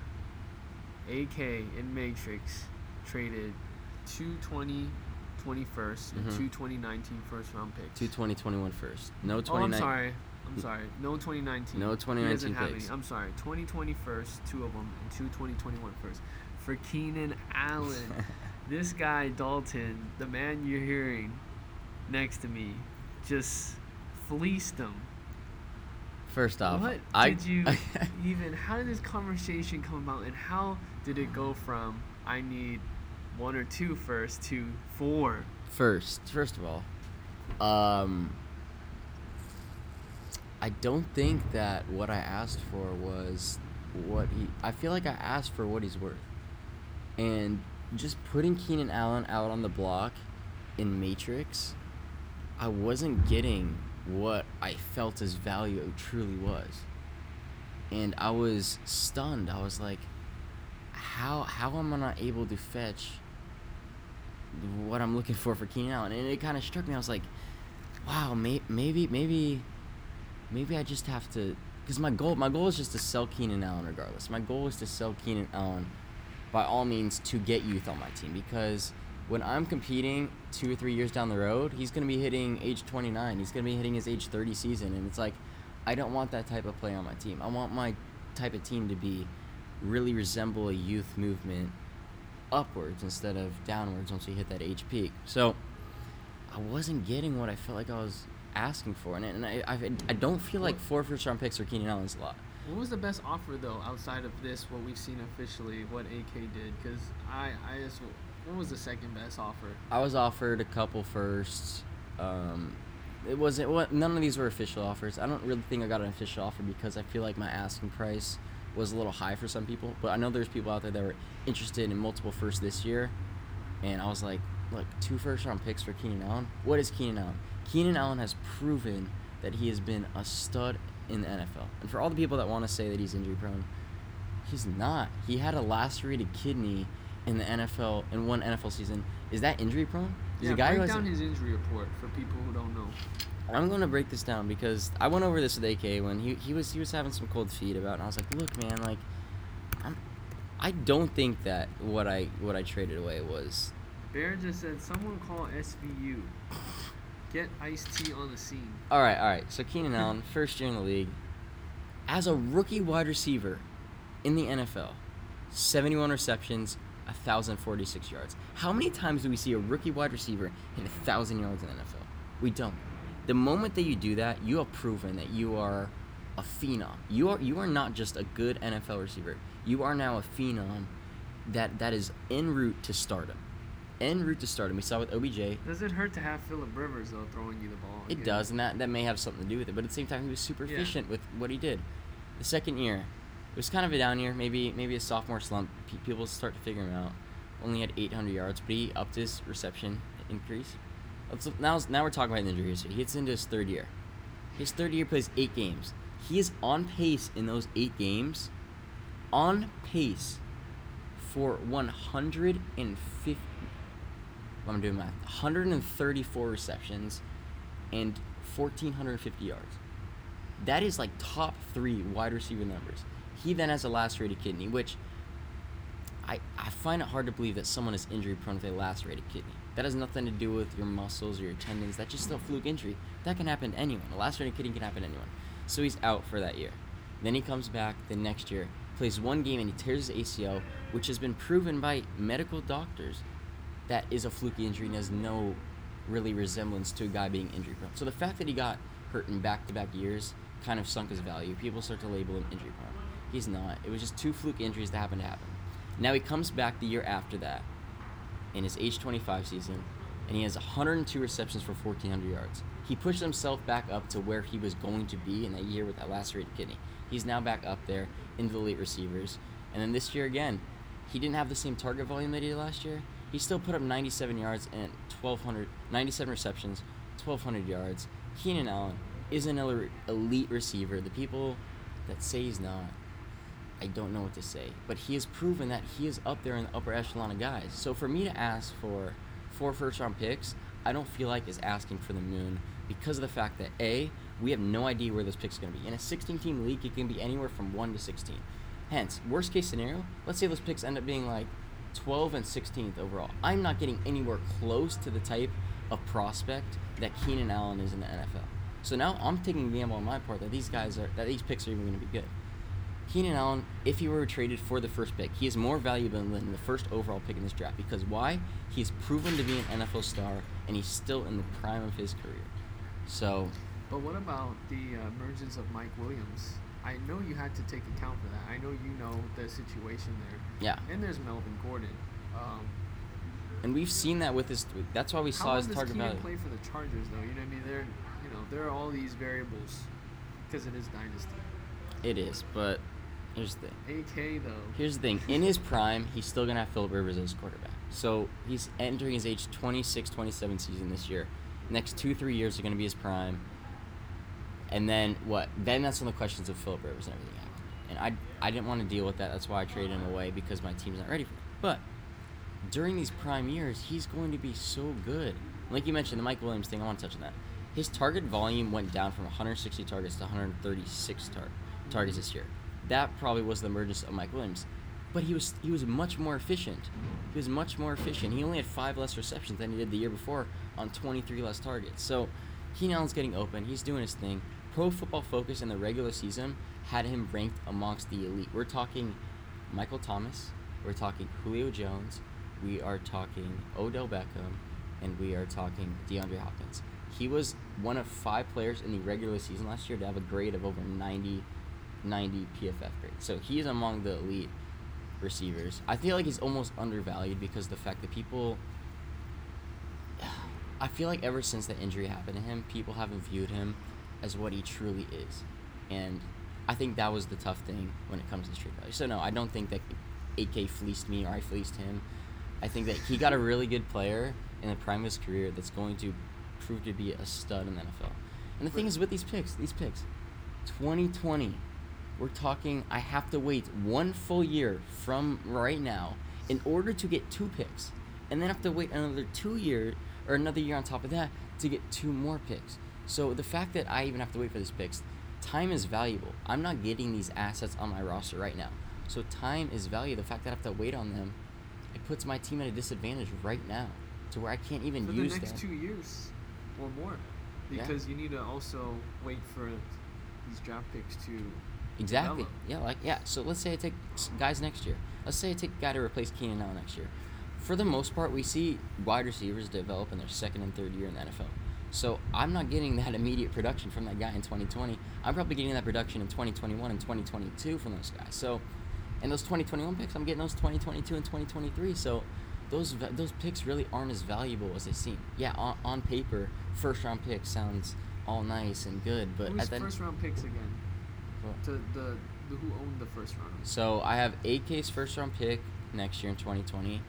Speaker 3: AK in Matrix, traded two 20 21st and
Speaker 2: Mhm.
Speaker 3: two 2019 first round picks.
Speaker 2: Two 2021 first. No
Speaker 3: Oh, I'm sorry. I'm sorry. No 2019.
Speaker 2: No
Speaker 3: He
Speaker 2: 2019
Speaker 3: doesn't
Speaker 2: picks.
Speaker 3: Any. I'm sorry. 2020 first, two of them, and two 2021 first. For Keenan Allen. [laughs] this guy, Dalton, the man you're hearing next to me, just fleeced him.
Speaker 2: First off,
Speaker 3: what
Speaker 2: I
Speaker 3: did you [laughs] even, how did this conversation come about, and how did it go from I need one or two first to four?
Speaker 2: first, first of all, um, I don't think that what I asked for was what he. I feel like I asked for what he's worth, and just putting Keenan Allen out on the block in Matrix, I wasn't getting what I felt his value truly was, and I was stunned. I was like, how how am I not able to fetch what I'm looking for for Keenan Allen? And it kind of struck me. I was like, wow, may, maybe maybe maybe I just have to because my goal my goal is just to sell Keenan Allen regardless. My goal is to sell Keenan Allen by all means to get youth on my team because when I'm competing two or three years down the road, he's going to be hitting age 29. He's going to be hitting his age 30 season, and it's like I don't want that type of play on my team. I want my type of team to be really resemble a youth movement upwards instead of downwards once we hit that age peak. So I wasn't getting what I felt like I was asking for, and, I, I, I don't feel like four first round picks for Keenan Allen's a lot.
Speaker 3: What was the best offer though, outside of this? What we've seen officially, what AK did? Because I, I just, what was the second best offer?
Speaker 2: I was offered a couple firsts. Um, it wasn't what none of these were official offers. I don't really think I got an official offer because I feel like my asking price was a little high for some people. But I know there's people out there that were interested in multiple firsts this year. and I was like, look, two first round picks for Keenan Allen. What is Keenan Allen? Keenan Allen has proven that he has been a stud in the NFL. And for all the people that want to say that he's injury prone, he's not. He had a lacerated kidney in the NFL in one NFL season. Is that injury prone? He's
Speaker 3: yeah,
Speaker 2: a guy who
Speaker 3: break
Speaker 2: has
Speaker 3: down his injury report for people who don't know.
Speaker 2: I'm gonna break this down because I went over this with AK when he, he was he was having some cold feet about, it, and I was like, look, man, like, I'm, I don't think that what I what I traded away was.
Speaker 3: Bear just said, "Someone call SVU. Get Ice T on the scene."
Speaker 2: All right, all right. So Keenan Allen, [laughs] first year in the league, as a rookie wide receiver, in the NFL, 71 receptions, 1,046 yards. How many times do we see a rookie wide receiver hit 1,000 yards in the NFL? We don't. The moment that you do that, you have proven that you are a phenom. You are you are not just a good NFL receiver. You are now a phenom that that is en route to stardom. En route to start, stardom. We saw with OBJ.
Speaker 3: Does it hurt to have Philip Rivers though throwing you the ball?
Speaker 2: It does, and that, that may have something to do with it. But at the same time, he was super
Speaker 3: Yeah.
Speaker 2: efficient with what he did. The second year, it was kind of a down year, maybe maybe a sophomore slump. Pe- people start to figure him out. Only had 800 yards, but he upped his reception increase. Now, now we're talking about injury history. He gets into his third year. His third year plays eight games. He is on pace in those eight games, on pace for 150. I'm doing math. 134 receptions and 1,450 yards. That is like top three wide receiver numbers. He then has a lacerated kidney, which I, I find it hard to believe that someone is injury prone with a lacerated kidney. That has nothing to do with your muscles or your tendons. That's just a fluke injury. That can happen to anyone. A lacerated kidney can happen to anyone. So he's out for that year. Then he comes back the next year, plays one game, and he tears his ACL, which has been proven by medical doctors that is a fluky injury and has no really resemblance to a guy being injury prone. So the fact that he got hurt in back to back years kind of sunk his value. People start to label him injury prone. He's not. It was just two fluke injuries that happened to happen. Now he comes back the year after that in his age 25 season and he has 102 receptions for 1400 yards. He pushed himself back up to where he was going to be in that year with that lacerated kidney. He's now back up there into the elite receivers. And then this year again, he didn't have the same target volume that he did last year. He still put up 97 yards and 1200 97 receptions, 1200 yards. Keenan Allen is an elite receiver. The people that say he's not, I don't know what to say. But he has proven that he is up there in the upper echelon of guys. So for me to ask for four first round picks, I don't feel like is asking for the moon because of the fact that A, we have no idea where those picks are going to be. In a 16 team league, it can be anywhere from 1 to 16. Hence, worst case scenario, let's say those picks end up being like 12 and 16th overall. I'm not getting anywhere close to the type of prospect that Keenan Allen is in the NFL. So now I'm taking a gamble on my part that these guys are that these picks are even going to be good. Keenan Allen, if he were traded for the first pick, he is more valuable than the first overall pick in this draft because why? He's proven to be an NFL star and he's still in the prime of his career. So,
Speaker 3: But what about the uh, emergence of Mike Williams? I know you had to take account for that. I know you know the situation there.
Speaker 2: yeah.
Speaker 3: And there's Melvin Gordon. Um,
Speaker 2: And we've seen that with his that's why we saw his target value.
Speaker 3: play for the Chargers though? You know what I mean? There, you know, there are all these variables because it is dynasty.
Speaker 2: It is, but here's the thing.
Speaker 3: AK though.
Speaker 2: Here's the thing. In his prime, he's still going to have Philip Rivers as quarterback. So he's entering his age 26, 27 season this year. Next two, three years are going to be his prime. And then what? Then that's when the questions of Philip Rivers and everything happen. And I, I didn't want to deal with that. That's why I traded him away because my team's not ready for it. But during these prime years, he's going to be so good. Like you mentioned, the Mike Williams thing, I want to touch on that. His target volume went down from 160 targets to 136 tar- targets this year. That probably was the emergence of Mike Williams. But he was he was much more efficient. He was much more efficient. He only had five less receptions than he did the year before on 23 less targets. So Keenan Allen's getting open. He's doing his thing. Pro Football Focus in the regular season had him ranked amongst the elite. We're talking Michael Thomas. We're talking Julio Jones. We are talking Odell Beckham, and we are talking DeAndre Hopkins. He was one of five players in the regular season last year to have a grade of over 90, 90 PFF grade. So he is among the elite receivers. I feel like he's almost undervalued because the fact that people. [sighs] I feel like ever since the injury happened to him, people haven't viewed him as what he truly is. And I think that was the tough thing when it comes to street value. So, no, I don't think that AK fleeced me or I fleeced him. I think that he got a really good player in the prime of his career that's going to prove to be a stud in the NFL. And the thing is with these picks, these picks, 2020, we're talking. I have to wait one full year from right now in order to get two picks, and then I have to wait another two year or another year on top of that to get two more picks. So the fact that I even have to wait for this picks, time is valuable. I'm not getting these assets on my roster right now. So time is value. The fact that I have to wait on them, it puts my team at a disadvantage right now, to where I can't even
Speaker 3: For the next
Speaker 2: that.
Speaker 3: two years or more,
Speaker 2: Yeah.
Speaker 3: because you need to also wait for these draft picks to.
Speaker 2: Exactly.
Speaker 3: develop.
Speaker 2: Yeah, like yeah. So let's say I take guys next year. Let's say I take a guy to replace Keenan Allen next year. For the most part, we see wide receivers develop in their second and third year in the NFL. So I'm not getting that [laughs] immediate production from that guy in 2020. I'm probably getting that production in 2021 and 2022 from those guys. So, and those 2021 picks, I'm getting those 2022 and 2023. So, those those picks really aren't as valuable as they seem. Yeah, on, on paper, first round pick sounds all nice and good, but
Speaker 3: Who's
Speaker 2: at the
Speaker 3: first round picks again? To the, the who owned the first round?
Speaker 2: So I have AK's first round pick next year in 2020,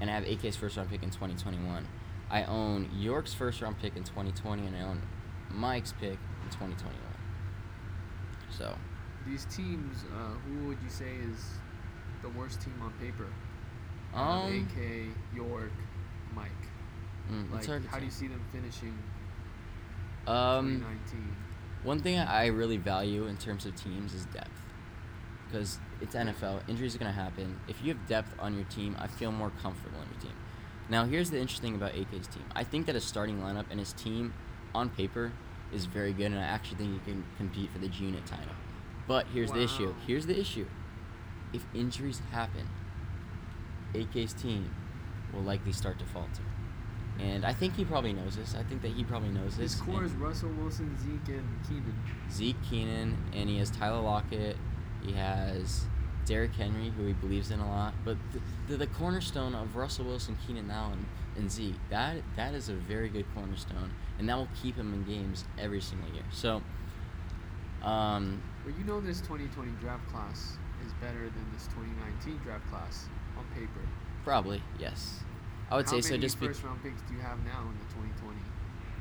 Speaker 2: and I have AK's first round pick in 2021. I own York's first round pick in 2020, and I own Mike's pick in 2021. So
Speaker 3: These teams, uh, who would you say is the worst team on paper?
Speaker 2: Um,
Speaker 3: AK, York, Mike.
Speaker 2: mm,
Speaker 3: Like, how do you see them finishing
Speaker 2: Um,
Speaker 3: 2019?
Speaker 2: one thing I really value in terms of teams is depth, because it's NFL. Injuries are gonna happen. If you have depth on your team, I feel more comfortable in your team. Now, here's the interesting about AK's team. I think that his starting lineup and his team, on paper, is very good, and I actually think he can compete for the G Unit title. But here's the issue. Here's the issue. If injuries happen, AK's team will likely start to falter. And I think he probably knows this. I think that he probably knows this.
Speaker 3: His core is Russell Wilson, Zeke, and Keenan.
Speaker 2: Zeke Keenan, and he has Tyler Lockett. He has Derrick Henry, who he believes in a lot. But the, the, the cornerstone of Russell Wilson, Keenan Allen, and Zeke, that that is a very good cornerstone, and that will keep him in games every single year. So, um,
Speaker 3: But you know this 2020 draft class is better than this 2019 draft class on paper.
Speaker 2: probably yes, I would
Speaker 3: How
Speaker 2: say so. Just be
Speaker 3: first round picks do you have now in the 2020?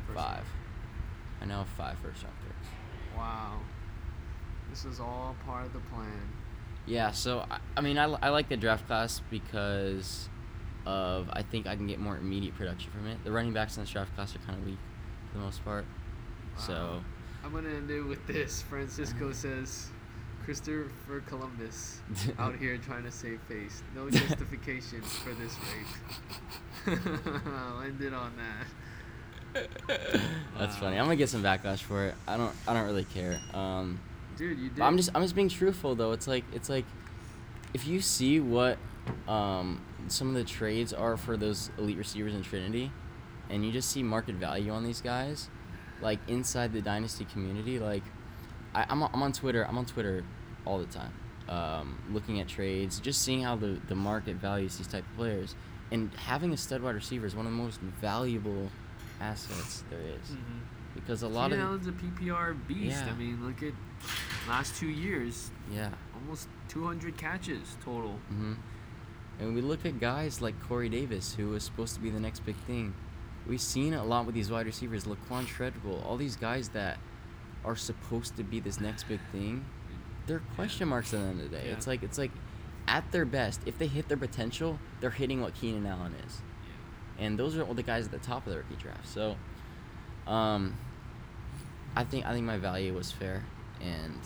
Speaker 3: first
Speaker 2: five.
Speaker 3: round?
Speaker 2: I know five first round picks.
Speaker 3: Wow. This is all part of the plan.
Speaker 2: Yeah, so I, I mean, I, I like the draft class because of I think I can get more immediate production from it. The running backs in this draft class are kind of weak for the most part. So
Speaker 3: I'm gonna end it with this. Francisco [laughs] says, Christopher Columbus [laughs] out here trying to save face. No justification [laughs] for this rape. I'll end it on that.
Speaker 2: that's funny. I'm gonna get some backlash for it. I don't I don't really care. Um,
Speaker 3: Dude, you did.
Speaker 2: but I'm just I'm just being truthful though. It's like it's like if you see what um, some of the trades are for those elite receivers in Trinity, and you just see market value on these guys, like inside the dynasty community, like I, I'm, on- I'm on Twitter. I'm on Twitter all the time, um, looking at trades, just seeing how the, the market values these type of players, and having a stud wide receiver is one of the most valuable assets there is.
Speaker 3: Mhm.
Speaker 2: Because a lot
Speaker 3: Keenan
Speaker 2: of
Speaker 3: Allen's a PPR beast.
Speaker 2: Yeah.
Speaker 3: I mean, look at last two years,
Speaker 2: yeah.
Speaker 3: almost 200 catches total.
Speaker 2: hmm And we look at guys like Corey Davis, who was supposed to be the next big thing. We've seen a lot with these wide receivers, Laquon Treadwell, all these guys that are supposed to be this next big thing. They're question marks at the end of the day.
Speaker 3: Yeah.
Speaker 2: It's like it's like at their best, if they hit their potential, they're hitting what Keenan Allen is. And those are all the guys at the top of the rookie draft. So um I think I think my value was fair and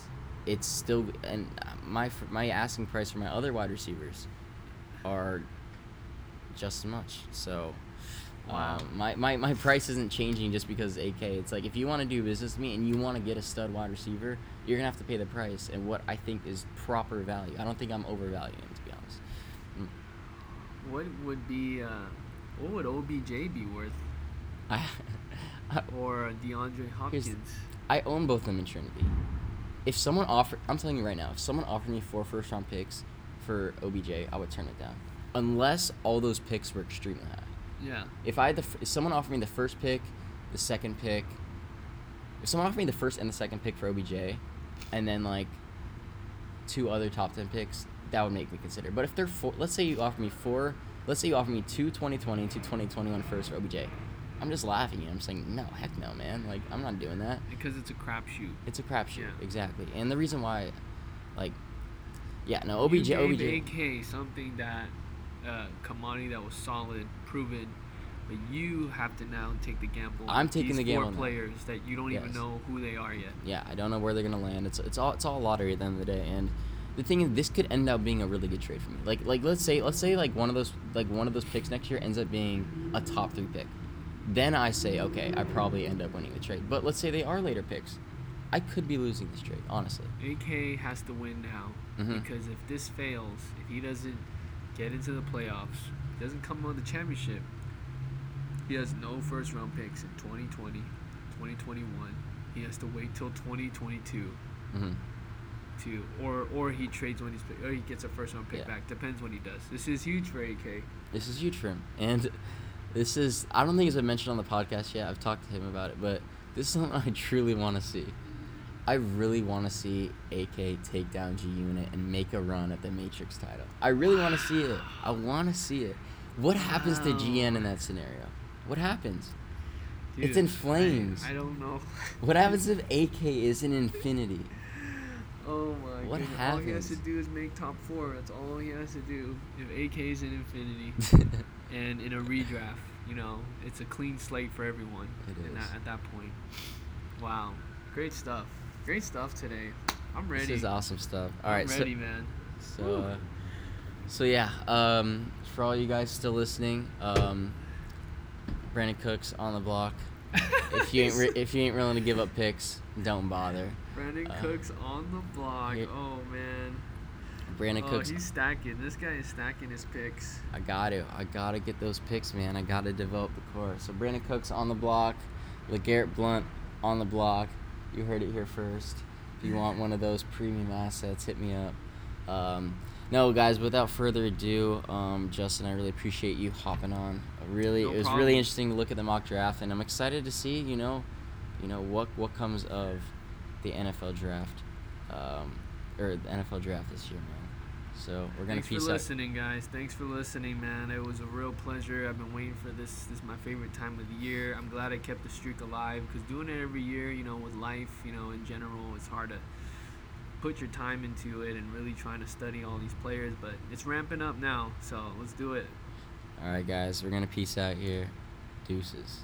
Speaker 2: it's still and my my asking price for my other wide receivers are just as much. So
Speaker 3: Wow.
Speaker 2: um, my, my, my price isn't changing just because AK. It's like if you want to do business with me and you want to get a stud wide receiver, you're gonna have to pay the price and what I think is proper value. I don't think I'm overvaluing him to be honest. Mm.
Speaker 3: What would be, uh, what would OBJ be worth?
Speaker 2: I [laughs] [laughs]
Speaker 3: Or DeAndre Hopkins?
Speaker 2: I own both of them in Trinity. If someone offered, I'm telling you right now, if someone offered me four first round picks for OBJ, I would turn it down, unless all those picks were extremely high.
Speaker 3: Yeah.
Speaker 2: If I had the, if someone offered me the first pick, the second pick, if someone offered me the first and the second pick for OBJ, and then like two other top ten picks, that would make me consider. But if they're four, let's say you offer me four let's say you offer me two 2020 and two 2021 first for OBJ. I'm just laughing. at you. I'm saying no, heck no, man. Like I'm not doing that.
Speaker 3: Because it's a crapshoot.
Speaker 2: It's a crapshoot,
Speaker 3: Yeah.
Speaker 2: exactly. And the reason why, like, yeah, no, OBJ,
Speaker 3: you
Speaker 2: OBJ.
Speaker 3: AK something that uh, commodity that was solid, proven, but you have to now take the gamble.
Speaker 2: I'm taking the gamble
Speaker 3: Four
Speaker 2: now.
Speaker 3: players that you don't even know who they are yet.
Speaker 2: yeah, I don't know where they're gonna land. It's it's all it's all lottery at the end of the day. And the thing is, this could end up being a really good trade for me. Like like let's say let's say like one of those like one of those picks next year ends up being a top three pick. Then I say okay, I probably end up winning the trade. But let's say they are later picks, I could be losing this trade. Honestly,
Speaker 3: AK has to win now
Speaker 2: Mhm.
Speaker 3: because if this fails, if he doesn't get into the playoffs, doesn't come on the championship, he has no first round picks in 2020, 2021. He has to wait till 2022
Speaker 2: hmm
Speaker 3: to, or or he trades when he's or he gets a first round pick
Speaker 2: Yeah.
Speaker 3: back. Depends what he does. This is huge for AK.
Speaker 2: this is huge for him. And this is I don't think it's been mentioned on the podcast yet. I've talked to him about it, but this is something [laughs] I truly want to see. I really want to see AK take down G Unit and make a run at the Matrix title. I really want to see it. I want to see it. What happens to GN in that scenario? What happens? It's in flames.
Speaker 3: I, don't know.
Speaker 2: What [laughs] happens if AK is in Infinity?
Speaker 3: Oh my
Speaker 2: What
Speaker 3: goodness. All he has to do is make top four. That's all he has to do. If AK is in Infinity [laughs] and in a redraft, you know, it's a clean slate for everyone.
Speaker 2: It is.
Speaker 3: That, at that point. Wow. Great stuff. Great stuff today. I'm ready.
Speaker 2: This is awesome stuff. All
Speaker 3: I'm
Speaker 2: right, so
Speaker 3: ready, man.
Speaker 2: So, uh, so yeah. Um, for all you guys still listening, um, Brandin Cooks on the block. [laughs] If you ain't re- if you ain't willing to give up picks, don't bother.
Speaker 3: Brandin
Speaker 2: uh,
Speaker 3: Cooks on the block. Oh man.
Speaker 2: Brandin
Speaker 3: oh,
Speaker 2: Cooks.
Speaker 3: he's stacking. This guy is stacking his picks.
Speaker 2: I got to. I got to get those picks, man. I got to develop the core. So Brandin Cooks on the block, LeGarrette Blount on the block. You heard it here first. If you want one of those premium assets, hit me up. Um, no, guys. Without further ado, um, Justin, I really appreciate you hopping on. Really,
Speaker 3: No
Speaker 2: it was
Speaker 3: problem.
Speaker 2: really interesting to look at the mock draft, and I'm excited to see, you know, you know what what comes of the NFL draft, um, or the NFL draft this year, man. So we're gonna
Speaker 3: Thanks
Speaker 2: peace
Speaker 3: for
Speaker 2: out.
Speaker 3: listening, guys. Thanks for listening, man. It was a real pleasure. I've been waiting for this. This is my favorite time of the year. I'm glad I kept the streak alive because doing it every year, you know, with life, you know, in general, it's hard to put your time into it and really trying to study all these players. But it's ramping up now, so let's do it.
Speaker 2: All right, guys, we're gonna peace out here. Deuces.